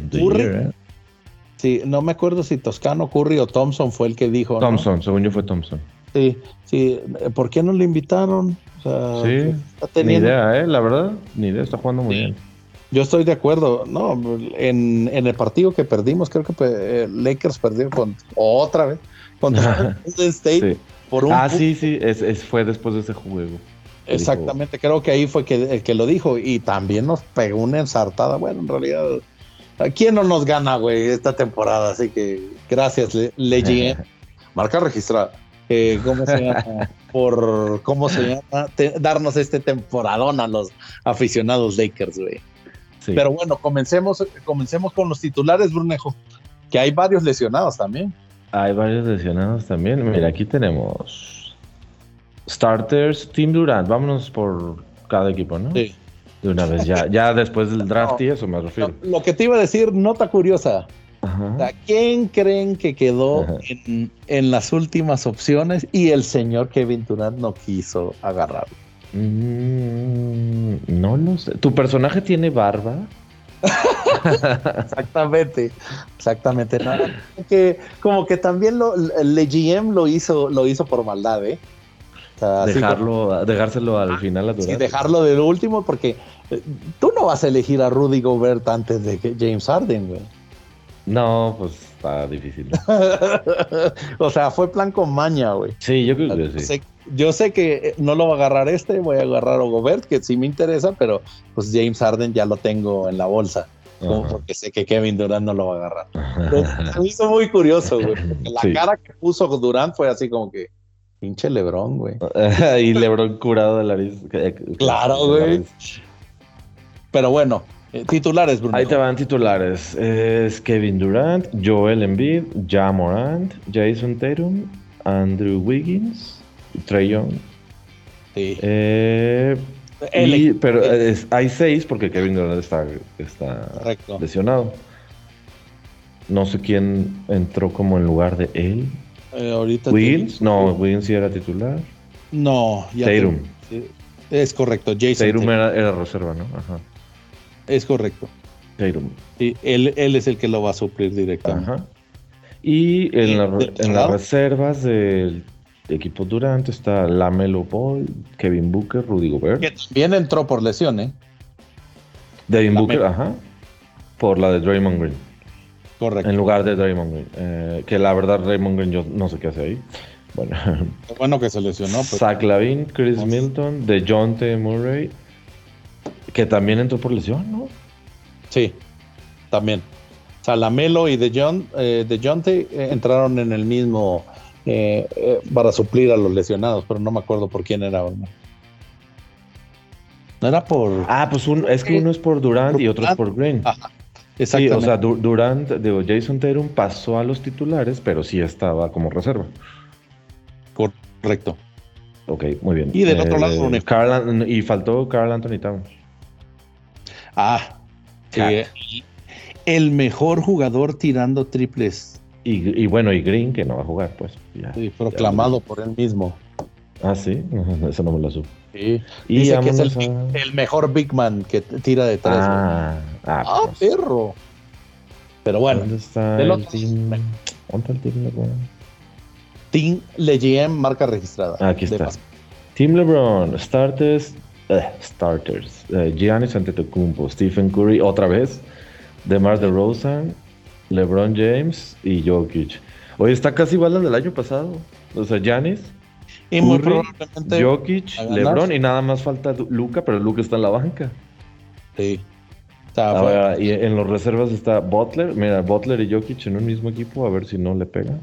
S2: the Year, ¿eh?
S1: Sí, no me acuerdo si Toscano, Curry o Thompson fue el que dijo.
S2: Thompson, según yo fue Thompson.
S1: Sí, sí. ¿Por qué no le invitaron?
S2: sí, ni idea, ¿eh? La verdad, ni idea, está jugando muy bien.
S1: Yo estoy de acuerdo, no, en, el partido que perdimos, creo que eh, Lakers perdió con otra vez contra State
S2: por un Ah, sí, sí, es, fue después de ese juego.
S1: Exactamente, creo que ahí fue que, el que lo dijo y también nos pegó una ensartada. Bueno, en realidad ¿Quién no nos gana, güey, esta temporada? Así que gracias, Le Marca registrada. Eh, ¿Cómo se llama? Por, ¿cómo se llama? darnos este temporadón a los aficionados Lakers, güey. Pero bueno, comencemos, comencemos con los titulares, Brunejo, que hay varios lesionados también.
S2: Hay varios lesionados también. Mira, aquí tenemos starters, Team Durant. Vámonos por cada equipo, ¿no? Sí. De una vez, ya, ya después del draft y eso me refiero.
S1: Lo que te iba a decir, nota curiosa. ¿A quién creen que quedó en, las últimas opciones y el señor Kevin Durant no quiso agarrarlo?
S2: Mm, no lo sé. ¿Tu personaje tiene barba?
S1: exactamente, exactamente. que, como que también lo, el GM lo hizo, lo hizo por maldad, ¿eh?
S2: Dejarlo, dejárselo al final a
S1: Sí, dejarlo del último porque eh, tú no vas a elegir a Rudy Gobert antes de que James Harden, güey.
S2: No, pues está difícil.
S1: o sea, fue plan con maña, güey.
S2: Sí, yo creo que sí.
S1: yo sé que eh, no lo va a agarrar este, voy a agarrar a Gobert, que sí me interesa, pero pues James Harden ya lo tengo en la bolsa. porque sé que Kevin Durant no lo va a agarrar. me hizo muy curioso, güey. La cara que puso Durant fue así como que, Pinche Lebrón, güey.
S2: y Lebrón curado de la nariz.
S1: Claro, güey. Pero bueno, eh, titulares, Bruno.
S2: Ahí te van titulares. Es Kevin Durant, Joel Embiid, Ja Morant, Jason Tatum, Andrew Wiggins, Trey Young. Sí. Eh, pero hay seis porque Kevin Durant está, está lesionado. No sé quién entró como en lugar de él.
S1: Eh, ahorita
S2: Wiggins, no, Wiggins sí era titular.
S1: No,
S2: ya
S1: es correcto, Jason.
S2: Tatum era, reserva, ¿no? Ajá.
S1: Es correcto.
S2: Tatum.
S1: Sí, él, él es el que lo va a suplir directamente. Ajá.
S2: Y en, las reservas del equipo Durante está Lamelo Ball, Kevin Booker, Rudy Gobert. Que
S1: también entró por lesión, ¿eh?
S2: Devin Booker, ajá. Por la de Draymond Green.
S1: Correcto.
S2: En lugar de Draymond Green. Eh, que la verdad, Draymond Green yo no sé qué hace ahí. Bueno.
S1: bueno que se lesionó.
S2: Pues. Zach Lavin, Chris Milton, de John T. Murray. Que también entró por lesión, ¿no?
S1: Sí, también. Salamelo y de John, eh, de John T. Eh, entraron en el mismo para suplir a los lesionados, pero no me acuerdo por quién era. No, no era por.
S2: Ah, pues es que uno es por Durant y otro es por Green. Ajá. Sí, o sea, Durant, digo, Jason Tatum pasó a los titulares, pero sí estaba como reserva.
S1: Correcto.
S2: Ok, muy bien.
S1: Y del otro lado,
S2: Carl, y faltó Carl Anthony Towns.
S1: Ah, sí. El mejor jugador tirando triples.
S2: Y, bueno, y Green, que no va a jugar, pues.
S1: sí, proclamado por él mismo.
S2: Ah, sí, eso no me lo supo.
S1: Y Dice que es el, mejor big man que tira de tres.
S2: Ah, ah,
S1: ah pues. perro. Pero bueno.
S2: ¿Dónde está el team? ¿Dónde el team LeBron?
S1: Team LeGM, marca registrada.
S2: Aquí está. Team LeBron, starters, eh, starters. Eh, Giannis Antetokounmpo, Stephen Curry, otra vez. DeMar DeRozan, LeBron James y Jokic. Oye, está casi igual al del año pasado. O sea, Giannis,
S1: y muy probablemente
S2: Jokic, LeBron y nada más falta Luca, pero Luca está en la banca.
S1: Sí.
S2: y en los reservas está Butler. Mira, Butler y Jokic en un mismo equipo, a ver si no le pega.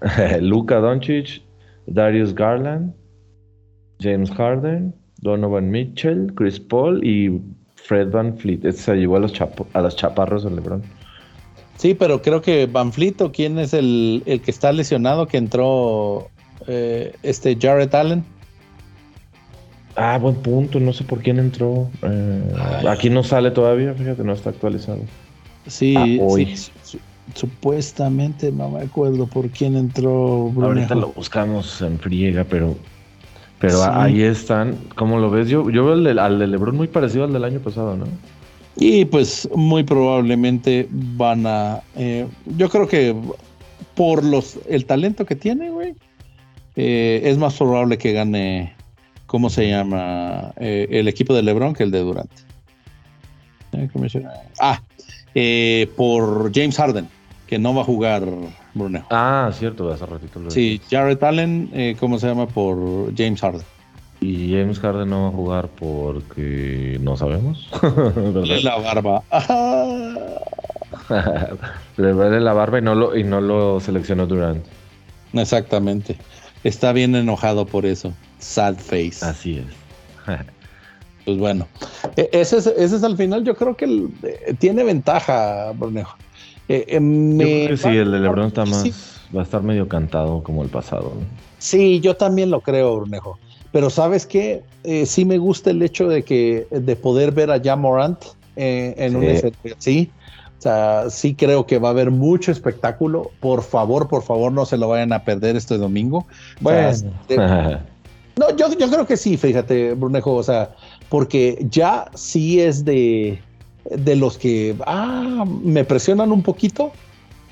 S2: Luca Doncic, Darius Garland, James Harden, Donovan Mitchell, Chris Paul y Fred Van Fleet. Este se llevó a los, a los chaparros de LeBron.
S1: Sí, pero creo que Van Fleet o quién es el, el que está lesionado que entró eh, este Jared Allen.
S2: Ah, buen punto. No sé por quién entró. Eh, aquí no sale todavía, fíjate, no está actualizado.
S1: Sí, ah, supuestamente no me acuerdo por quién entró.
S2: Ahorita lo buscamos en friega, pero pero ahí están. ¿Cómo lo ves? Yo, yo veo al de LeBron muy parecido al del año pasado, ¿no?
S1: Y pues muy probablemente van a. Eh, yo creo que por los el talento que tiene, güey, eh, es más probable que gane, ¿cómo se llama? Eh, el equipo de LeBron que el de Durant. Eh, ah, por James Harden, que no va a jugar Brunejo.
S2: Ah, cierto, hace ratito.
S1: Lo sí, Jared Allen, ¿cómo se llama? Por James Harden.
S2: Y James Harden no va a jugar porque no sabemos.
S1: la barba.
S2: Le duele la barba y no lo, y no lo seleccionó Durant.
S1: Exactamente. Está bien enojado por eso. Sad face.
S2: Así es.
S1: pues bueno, e-, ese es, ese es al final, yo creo que eh, tiene ventaja, Bornejo.
S2: Eh, eh, yo creo que sí, el de LeBron está más, va a estar medio cantado como el pasado.
S1: Sí, yo también lo creo, Brunejo. Pero sabes qué, sí me gusta el hecho de que de poder ver a Jamorant en un escenario así. O sea, sí creo que va a haber mucho espectáculo. Por favor, por favor, no se lo vayan a perder este domingo.
S2: Bueno.
S1: Este, no, yo, yo creo que sí, fíjate, Brunejo, o sea, porque ya sí es de, de los que, ah, me presionan un poquito,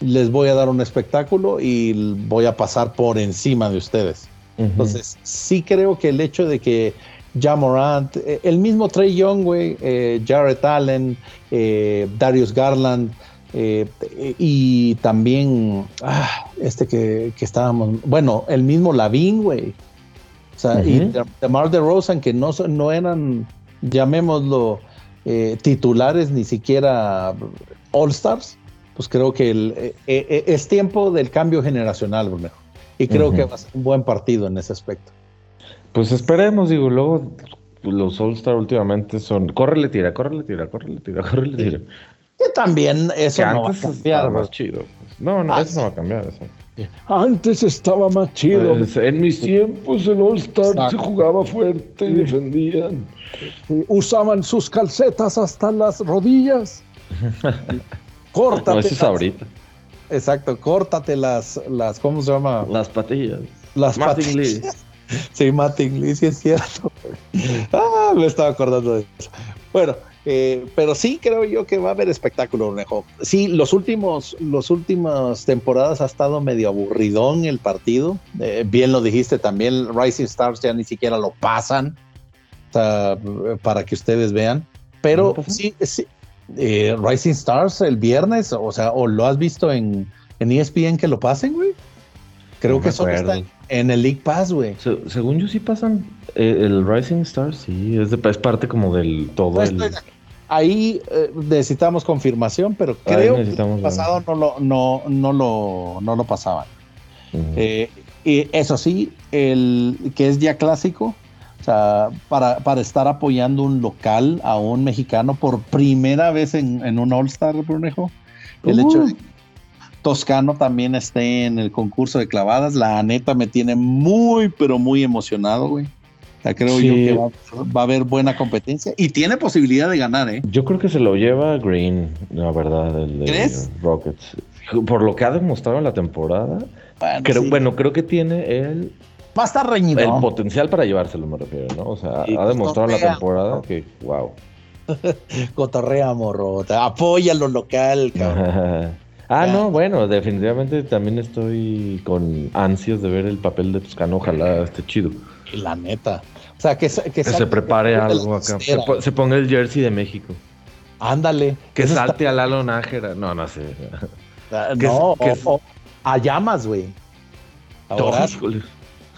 S1: les voy a dar un espectáculo y voy a pasar por encima de ustedes. Entonces, sí creo que el hecho de que ja Morant, eh, el mismo Trey Young, güey, eh, Jared Allen, eh, Darius Garland, y también ah, este que, estábamos, bueno, el mismo Lavin, güey. O sea, y DeMar DeRozan, que no, no eran, llamémoslo, titulares, ni siquiera All Stars, pues creo que es tiempo del cambio generacional, mejor. Y creo que va a ser un buen partido en ese aspecto.
S2: Pues esperemos, digo, luego los All-Star últimamente son. Córrele, tira, córrele, tira, córrele, tira, córrele, tira.
S1: Que también eso no va a cambiar.
S2: más chido. No, no, eso no va a cambiar. Eso.
S1: Antes estaba más chido.
S2: Pues, en mis tiempos el All-Star se jugaba fuerte y defendían.
S1: Usaban sus calcetas hasta las rodillas. Córtate.
S2: No, eso es ahorita.
S1: Exacto, córtate las, las, ¿cómo se llama?
S2: Las patillas.
S1: Las patillas. Sí, Mattingly, sí es cierto. ah, me estaba acordando de eso. Bueno, eh, pero sí creo yo que va a haber espectáculo, Nejo. Sí, los últimos, los últimas temporadas ha estado medio aburridón el partido. Eh, bien lo dijiste también, Rising Stars ya ni siquiera lo pasan para que ustedes vean. Pero sí, sí eh, Rising Stars el viernes, o sea, o lo has visto en, en ESPN que lo pasen, güey. Creo que eso está en el League Pass, güey.
S2: según yo sí pasan eh, el Rising Star, sí, es, de, es parte como del todo. el...
S1: Ahí eh, necesitamos confirmación, pero creo que el pasado no lo, no, no lo, no lo pasaban. Eh, y eso sí, el que es día clásico, o sea, para, para estar apoyando un local a un mexicano por primera vez en, en un All-Star, Brunejo. El hecho de Toscano también esté en el concurso de clavadas. La neta me tiene muy, pero muy emocionado, güey. O creo yo que va, a haber buena competencia y tiene posibilidad de ganar, ¿eh?
S2: Yo creo que se lo lleva Green, la verdad, el
S1: ¿Crees?
S2: Rockets. Por lo que ha demostrado en la temporada. Bueno, creo, bueno, creo que tiene el.
S1: Va a estar reñido.
S2: El potencial para llevárselo, me refiero, ¿no? O sea, ha demostrado en la temporada que, wow.
S1: Cotorrea, morro. Apoya lo local, cabrón.
S2: ah, no, bueno, definitivamente también estoy con ansias de ver el papel de Toscano. Ojalá esté chido.
S1: La neta. O sea, que, que,
S2: se prepare algo acá. Se, ponga el jersey de México.
S1: Ándale.
S2: Que salte a Lalo Nájera. No, no sé.
S1: Ah, no, a llamas, güey.
S2: Ahora,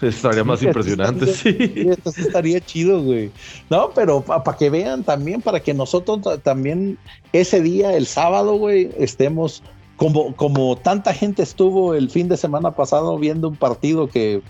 S2: Estaría más impresionante, sí.
S1: Entonces estaría chido, güey. No, pero para que vean también, para que nosotros también ese día, el sábado, güey, estemos como, como tanta gente estuvo el fin de semana pasado viendo un partido que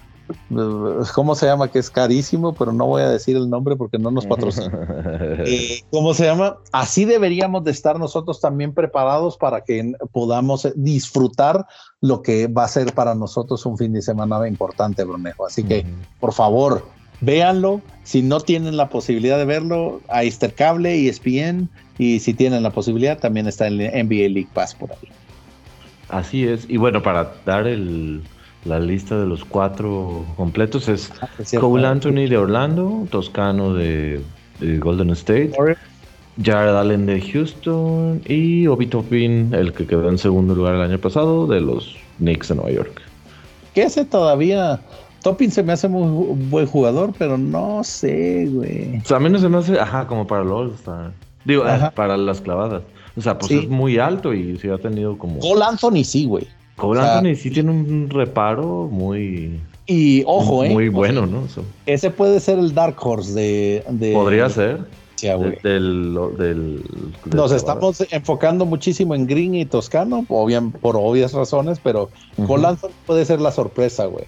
S1: ¿Cómo se llama? Que es carísimo, pero no voy a decir el nombre porque no nos patrocina. Eh, ¿Cómo se llama? Así deberíamos de estar nosotros también preparados para que podamos disfrutar lo que va a ser para nosotros un fin de semana importante, Brunejo. Así que, por favor, véanlo. Si no tienen la posibilidad de verlo, ahí está el cable y ESPN. Y si tienen la posibilidad, también está el NBA League Pass por ahí.
S2: Así es. Y bueno, para dar el, la lista de los cuatro completos es ah, Cole Anthony de Orlando, Toscano de, Golden State, Jared Allen de Houston y Obi Toppin, el que quedó en segundo lugar el año pasado, de los Knicks de Nueva York.
S1: ¿Qué hace todavía? Toppin se me hace muy buen jugador, pero no sé, güey.
S2: O sea, a mí no se me hace, ajá, como para los Digo, eh, para las clavadas. O sea, pues es muy alto y sí ha tenido como.
S1: Cole Anthony sí, güey.
S2: Cole Anthony sí tiene un reparo muy.
S1: Y ojo,
S2: ¿eh? Muy bueno, ¿no?
S1: Ese puede ser el Dark Horse de.
S2: Podría ser.
S1: Sí, güey.
S2: Del, del,
S1: Nos estamos enfocando muchísimo en Green y Toscano, por obvias razones, pero Cole Anthony puede ser la sorpresa, güey.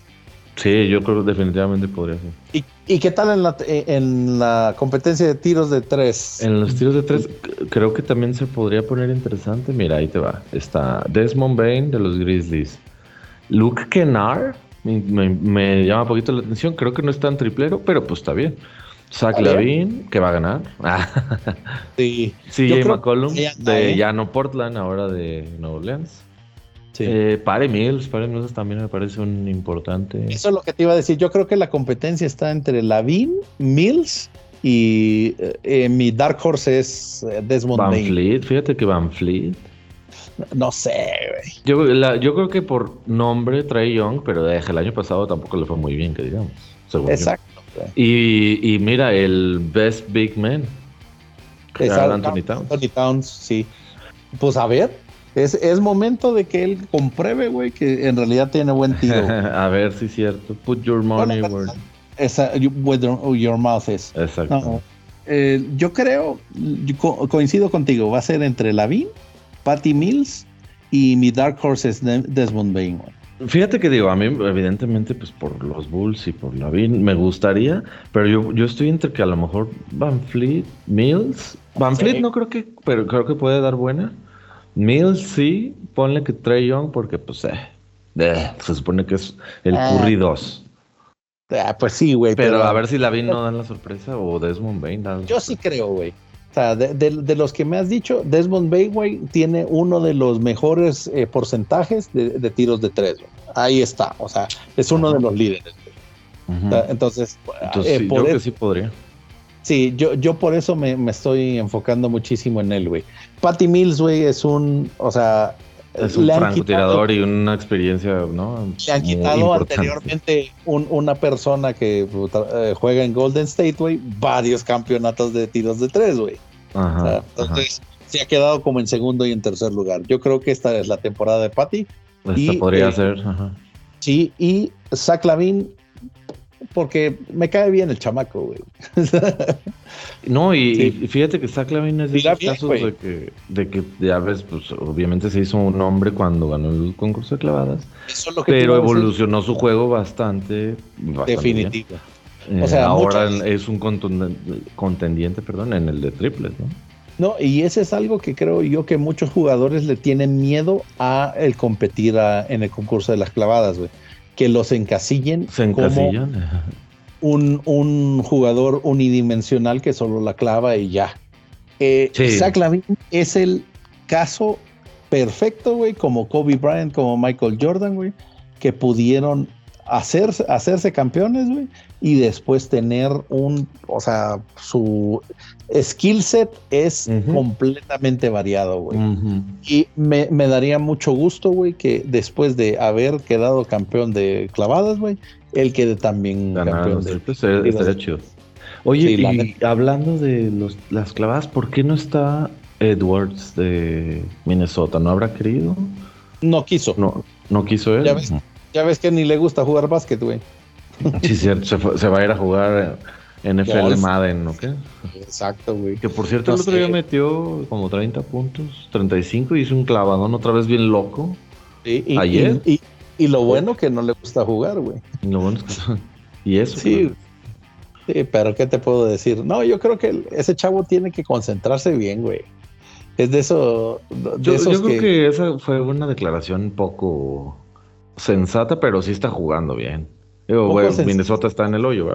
S2: Sí, yo creo que definitivamente podría ser.
S1: ¿Y, ¿Y, qué tal en la, en la competencia de tiros de tres?
S2: En los tiros de tres creo que también se podría poner interesante. Mira, ahí te va. Está Desmond Bain de los Grizzlies. Luke Kennard me, llama un poquito la atención. Creo que no es tan triplero, pero pues está bien. Zach Lavin, que va a ganar.
S1: sí.
S2: CJ McCollum de Llano Portland, ahora de Nueva Orleans. Eh, Pare Mills, Pare Mills también me parece un importante.
S1: Eso es lo que te iba a decir. Yo creo que la competencia está entre Lavin, Mills y eh, mi Dark Horse es eh, Desmond
S2: Van Fleet, fíjate que Van Fleet.
S1: No sé,
S2: Yo, yo creo que por nombre trae Young, pero el año pasado tampoco le fue muy bien, que digamos.
S1: Exacto.
S2: Y, mira, el Best Big Man.
S1: Anthony Towns. Anthony Towns, sí. Pues a ver, es, momento de que él compruebe, güey, que en realidad tiene buen tiro.
S2: a ver si es cierto. Put your money where...
S1: your mouth is.
S2: Exacto.
S1: Eh, yo creo, coincido contigo, va a ser entre Lavin, Patty Mills y mi Dark Horse es Desmond Bain,
S2: Fíjate que digo, a mí evidentemente pues por los Bulls y por Lavin me gustaría, pero yo, yo estoy entre que a lo mejor Van Fleet, Mills, Van Fleet no creo que, pero creo que puede dar buena. Mills sí, ponle que Trey Young porque pues eh, eh, se supone que es el ah. Curry 2.
S1: Ah, pues sí, güey.
S2: Pero, a ver si Lavin no dan la sorpresa o Desmond Bain
S1: Yo sí creo, güey. O sea, de, los que me has dicho, Desmond Bain, güey, tiene uno de los mejores eh, porcentajes de, tiros de tres. Ahí está. O sea, es uno de los líderes. entonces,
S2: entonces sí, yo creo que sí podría.
S1: Sí, yo, yo por eso me, estoy enfocando muchísimo en él, güey. Patty Mills, güey, es un, o sea...
S2: Es un francotirador y una experiencia, ¿no?
S1: Le han quitado anteriormente una persona que eh, juega en Golden State, güey, varios campeonatos de tiros de tres, güey. Ajá, entonces, se ha quedado como en segundo y en tercer lugar. Yo creo que esta es la temporada de Patty.
S2: Esta podría eh, ser, ajá.
S1: Sí, y Zach Lavin porque me cae bien el chamaco, güey.
S2: no, y, fíjate que está Clavin es de esos casos de que, de que, ya ves, pues obviamente se hizo un hombre cuando ganó el concurso de clavadas. pero evolucionó su juego bastante.
S1: Definitivo.
S2: Eh, o sea, ahora es un contendiente, perdón, en el de triples, ¿no?
S1: No, y ese es algo que creo yo que muchos jugadores le tienen miedo a el competir en el concurso de las clavadas, güey que los encasillen como un, un, jugador unidimensional que solo la clava y ya. Eh, Zach Lavin es el caso perfecto, güey, como Kobe Bryant, como Michael Jordan, güey, que pudieron hacerse, hacerse campeones, güey, y después tener un, o sea, su skill set es completamente variado, güey. Y me, daría mucho gusto, güey, que después de haber quedado campeón de clavadas, güey, él quede también campeón de...
S2: Estaría chido. Oye, y hablando de los, las clavadas, ¿por qué no está Edwards de Minnesota? ¿No habrá querido?
S1: No quiso.
S2: No, no quiso él.
S1: Ya ves, ya ves que ni le gusta jugar básquet, güey.
S2: Sí, cierto, se, va a ir a jugar NFL Madden, ¿no qué?
S1: Exacto, güey.
S2: Que por cierto, el otro día metió como 30 puntos, 35, y hizo un clavadón otra vez bien loco.
S1: y, Ayer. Y, lo bueno que no le gusta jugar, güey.
S2: Y lo bueno es que. Y eso.
S1: Sí. Sí, pero ¿qué te puedo decir? No, yo creo que ese chavo tiene que concentrarse bien, güey. Es de eso.
S2: yo, creo que... esa fue una declaración un poco sensata, pero sí está jugando bien. Minnesota está en el hoyo,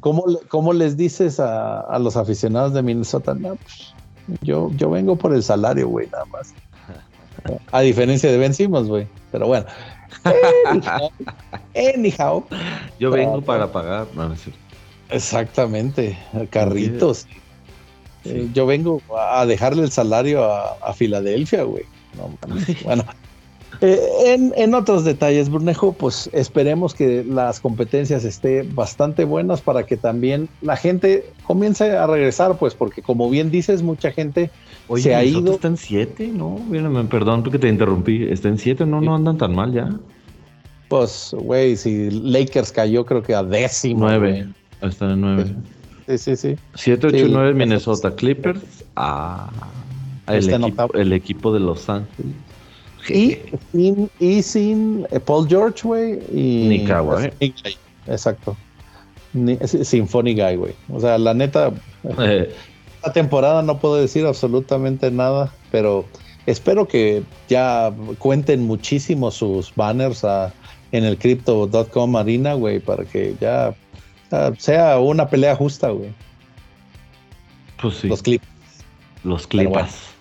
S1: ¿Cómo, les dices a, los aficionados de Minnesota? Pues, yo, yo vengo por el salario, güey, nada más. A diferencia de Ben Simmons, güey. Pero bueno. Anyhow.
S2: Yo vengo para pagar.
S1: Exactamente. Carritos. Eh, yo vengo a dejarle el salario a, Filadelfia, güey. bueno, eh, en, otros detalles, Brunejo, pues esperemos que las competencias estén bastante buenas para que también la gente comience a regresar, pues, porque como bien dices, mucha gente se ha ido.
S2: Está en 7, ¿no? Perdón porque te interrumpí. Está en 7, ¿no? No andan tan mal ya.
S1: Pues, güey, si Lakers cayó, creo que a décimo.
S2: 9. Están en 9.
S1: Sí, sí, sí.
S2: 7, 8, 9 Minnesota Clippers. Ah, el, equipo, el equipo de Los Ángeles.
S1: Y sin, y sin eh, Paul George, güey. Y
S2: Nick Kawhi.
S1: Exacto. sin Funny Guy, güey. O sea, la neta, eh. esta temporada no puedo decir absolutamente nada, pero espero que ya cuenten muchísimo sus banners en el crypto.com arena, güey, para que ya sea una pelea justa, güey.
S2: Pues sí.
S1: Los clips.
S2: Los clips.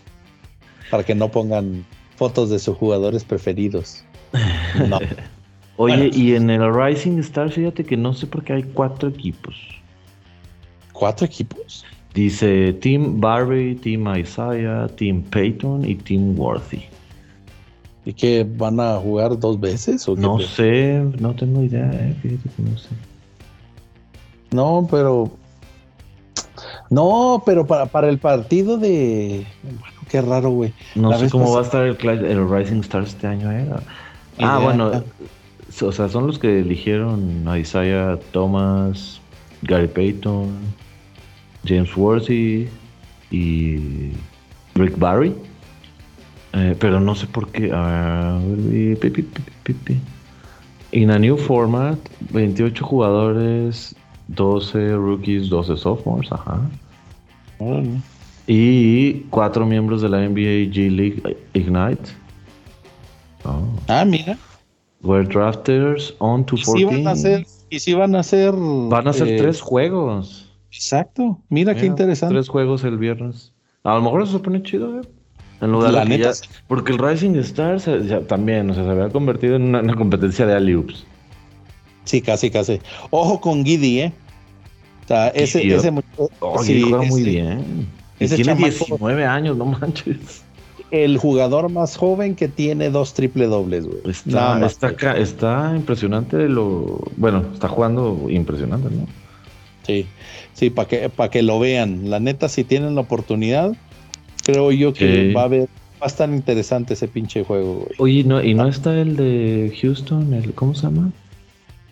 S1: para que no pongan fotos de sus jugadores preferidos.
S2: Oye, y en el Rising Star, fíjate que no sé por qué hay cuatro equipos.
S1: ¿Cuatro equipos?
S2: Dice Team Barbie, Team Isaiah, Team Peyton y Team Worthy.
S1: ¿Y que van a jugar dos veces? ¿o
S2: no sé, no tengo idea, eh, fíjate que no sé.
S1: No, pero. No, pero para, para el partido de. Qué raro, güey.
S2: No sé cómo va a estar el, el, Rising Stars este año, ¿eh? Ah, bueno. O sea, son los que eligieron a Isaiah Thomas, Gary Payton, James Worthy y Rick Barry. Eh, pero no sé por qué. A ver, In a new format, 28 jugadores, 12 rookies, 12 sophomores, ajá. Y cuatro miembros de la NBA G League Ignite.
S1: Oh. Ah, mira.
S2: Were drafters on to 14.
S1: van a ser, y si van a ser.
S2: Van a ser eh, tres juegos.
S1: Exacto. Mira, qué interesante.
S2: Tres juegos el viernes. A lo mejor eso se pone chido, ¿eh? En lugar la de neta, porque el Rising Stars también, o sea, se había convertido en una, competencia de alley
S1: Sí, casi, casi. Ojo con Giddy, ¿eh? O sea, ese, ese,
S2: oh, sí, juega muy bien tiene 19 años, no manches.
S1: El jugador más joven que tiene dos triple dobles, güey.
S2: Está, está, está, impresionante lo. Bueno, está jugando impresionante, ¿no?
S1: Sí, sí, para que, para que lo vean. La neta, si tienen la oportunidad, creo yo que va a ver va a estar interesante ese pinche juego, güey.
S2: Oye, no, ¿y no está el de Houston? El, ¿Cómo se llama?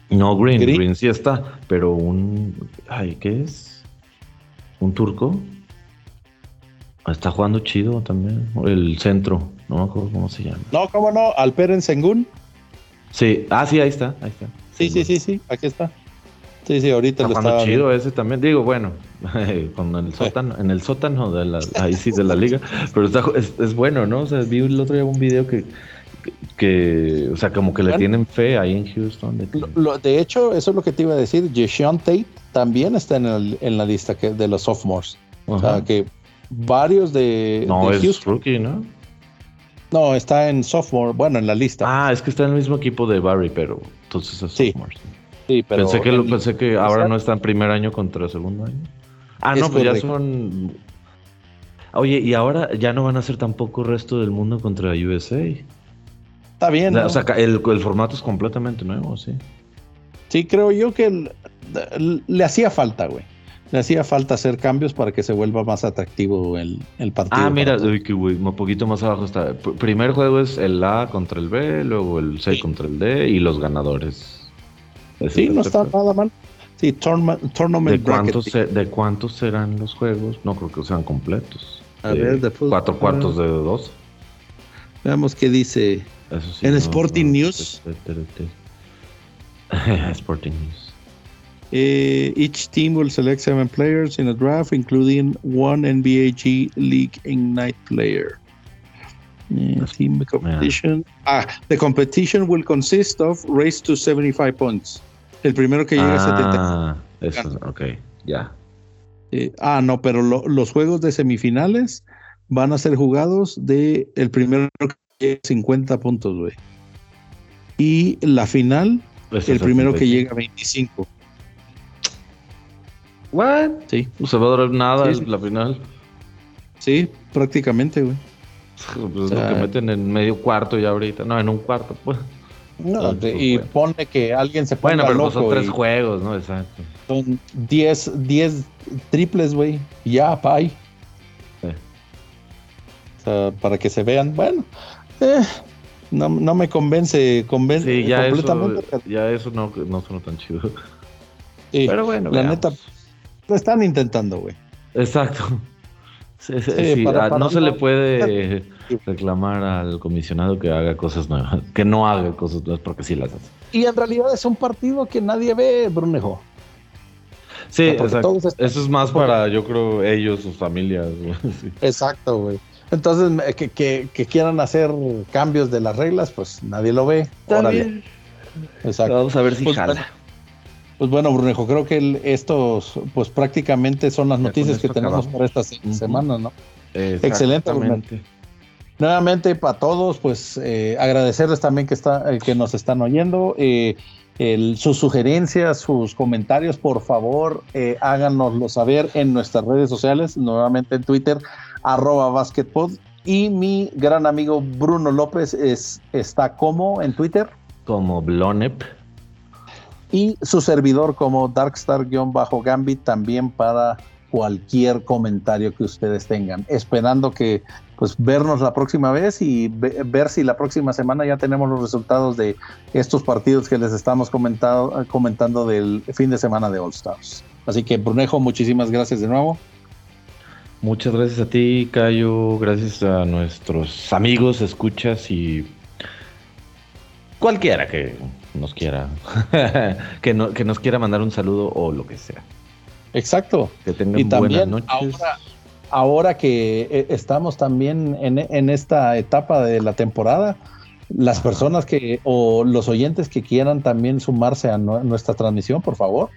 S2: No, Green, Green, Green sí está, pero un. Ay, ¿qué es? ¿Un turco? Está jugando chido también. El centro, no me acuerdo cómo se llama.
S1: No, ¿cómo no? Alperen Sengun.
S2: Sí, ah, sí, ahí está, ahí está.
S1: Sí, sí, sí, sí, aquí está. Sí, sí, ahorita
S2: está lo jugando chido ese también. Digo, bueno, con el sótano, en el sótano de la, ahí sí de la liga, pero está, es, bueno, ¿no? O sea, vi el otro día un video que, que, o sea, como que le tienen fe ahí en Houston.
S1: De, de, hecho, eso es lo que te iba a decir. Jason Tate también está en, el, en la lista que, de los sophomores. O sea, que varios de.
S2: No, es rookie, ¿no?
S1: No, está en sophomore, bueno, en la lista.
S2: Ah, es que está en el mismo equipo de Barry, pero entonces es sophomore.
S1: Sí, pero
S2: pensé que, pensé que ahora no está en primer año contra segundo año. Ah, no, pues ya son. Oye, y ahora ya no van a ser tampoco resto del mundo contra USA.
S1: Está bien.
S2: O sea, el, formato es completamente nuevo, sí.
S1: Sí, creo yo que le hacía falta, güey. Le hacía falta hacer cambios para que se vuelva más atractivo el, partido.
S2: Ah, mira, un poquito más abajo está. Primer juego es el A contra el B, luego el C contra el D y los ganadores.
S1: Sí, no está nada mal. Sí, tournament,
S2: ¿De cuántos, ¿De cuántos serán los juegos? No creo que sean completos.
S1: A ver, de
S2: Cuatro cuartos de dos.
S1: Veamos qué dice en Sporting News.
S2: Sporting News.
S1: Uh, each team will select seven players in a draft, including one NBA G League Ignite player. Uh, team competition. Ah, the competition will consist of race to 75 points. El primero que llegue
S2: ah, a 70. Eso, ok, ya.
S1: Eh, ah, no, pero lo, los juegos de semifinales van a ser jugados de el primero que llegue a 50 puntos, güey. Y la final, el primero que llega a 25.
S2: ¿What?
S1: Sí.
S2: No se va a durar nada la final.
S1: Sí, prácticamente, güey.
S2: Pues es lo que meten en medio cuarto ya ahorita. No, en un cuarto, pues.
S1: No, y pone que alguien se pone.
S2: Bueno, pero pues son tres juegos, ¿no? Exacto.
S1: Son 10 triples, güey. Ya, pay. Sí. O sea, para que se vean. Bueno, eh, no, no, me convence, convence
S2: sí, ya completamente. Eso, ya eso no, no suena tan chido. pero bueno,
S1: la neta lo están intentando, güey.
S2: Exacto. Ah, no se le puede reclamar al comisionado que haga cosas nuevas, que no haga cosas nuevas porque sí las hace.
S1: Y en realidad es un partido que nadie ve, Brunejo.
S2: Sí, exacto. Eso es más para, yo creo, ellos, sus familias.
S1: Exacto, güey. Entonces, que, quieran hacer cambios de las reglas, pues nadie lo ve.
S2: También. Exacto. Vamos a ver si pues, jala.
S1: Pues bueno, Brunejo, creo que estos, pues prácticamente son las noticias que tenemos para esta semana, ¿no? Excelente. Nuevamente para todos, pues eh, agradecerles también que está, eh, que nos están oyendo. Eh, sus sugerencias, sus comentarios, por favor, háganoslo saber en nuestras redes sociales, nuevamente en Twitter, arroba basketpod. Y mi gran amigo Bruno López es, está como en Twitter.
S2: Como Blonep
S1: y su servidor como Darkstar-Gambit también para cualquier comentario que ustedes tengan. Esperando que pues vernos la próxima vez y ver si la próxima semana ya tenemos los resultados de estos partidos que les estamos comentado, comentando del fin de semana de All Stars. Así que Brunejo, muchísimas gracias de nuevo.
S2: Muchas gracias a ti, Cayo. Gracias a nuestros amigos, escuchas y cualquiera que nos quiera, que, no, que nos quiera mandar un saludo o lo que sea.
S1: Exacto.
S2: Que tengan y también buenas
S1: noches. Ahora, ahora que eh, estamos también en, esta etapa de la temporada, las personas que o los oyentes que quieran también sumarse a nuestra transmisión, por favor,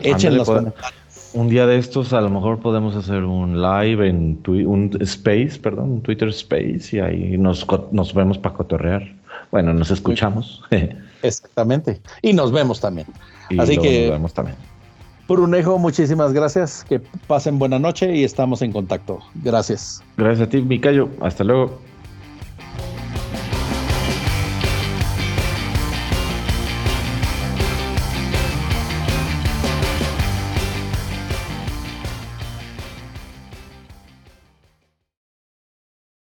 S1: echen los comentarios.
S2: Un día de estos a lo mejor podemos hacer un live en un space, perdón, un Twitter space y ahí nos, nos vemos para cotorrear. Bueno, nos escuchamos.
S1: Exactamente. Y nos vemos también. Así que.
S2: Nos vemos también.
S1: Brunejo, muchísimas gracias. Que pasen buena noche y estamos en contacto. Gracias.
S2: Gracias a ti, Micayo. Hasta luego.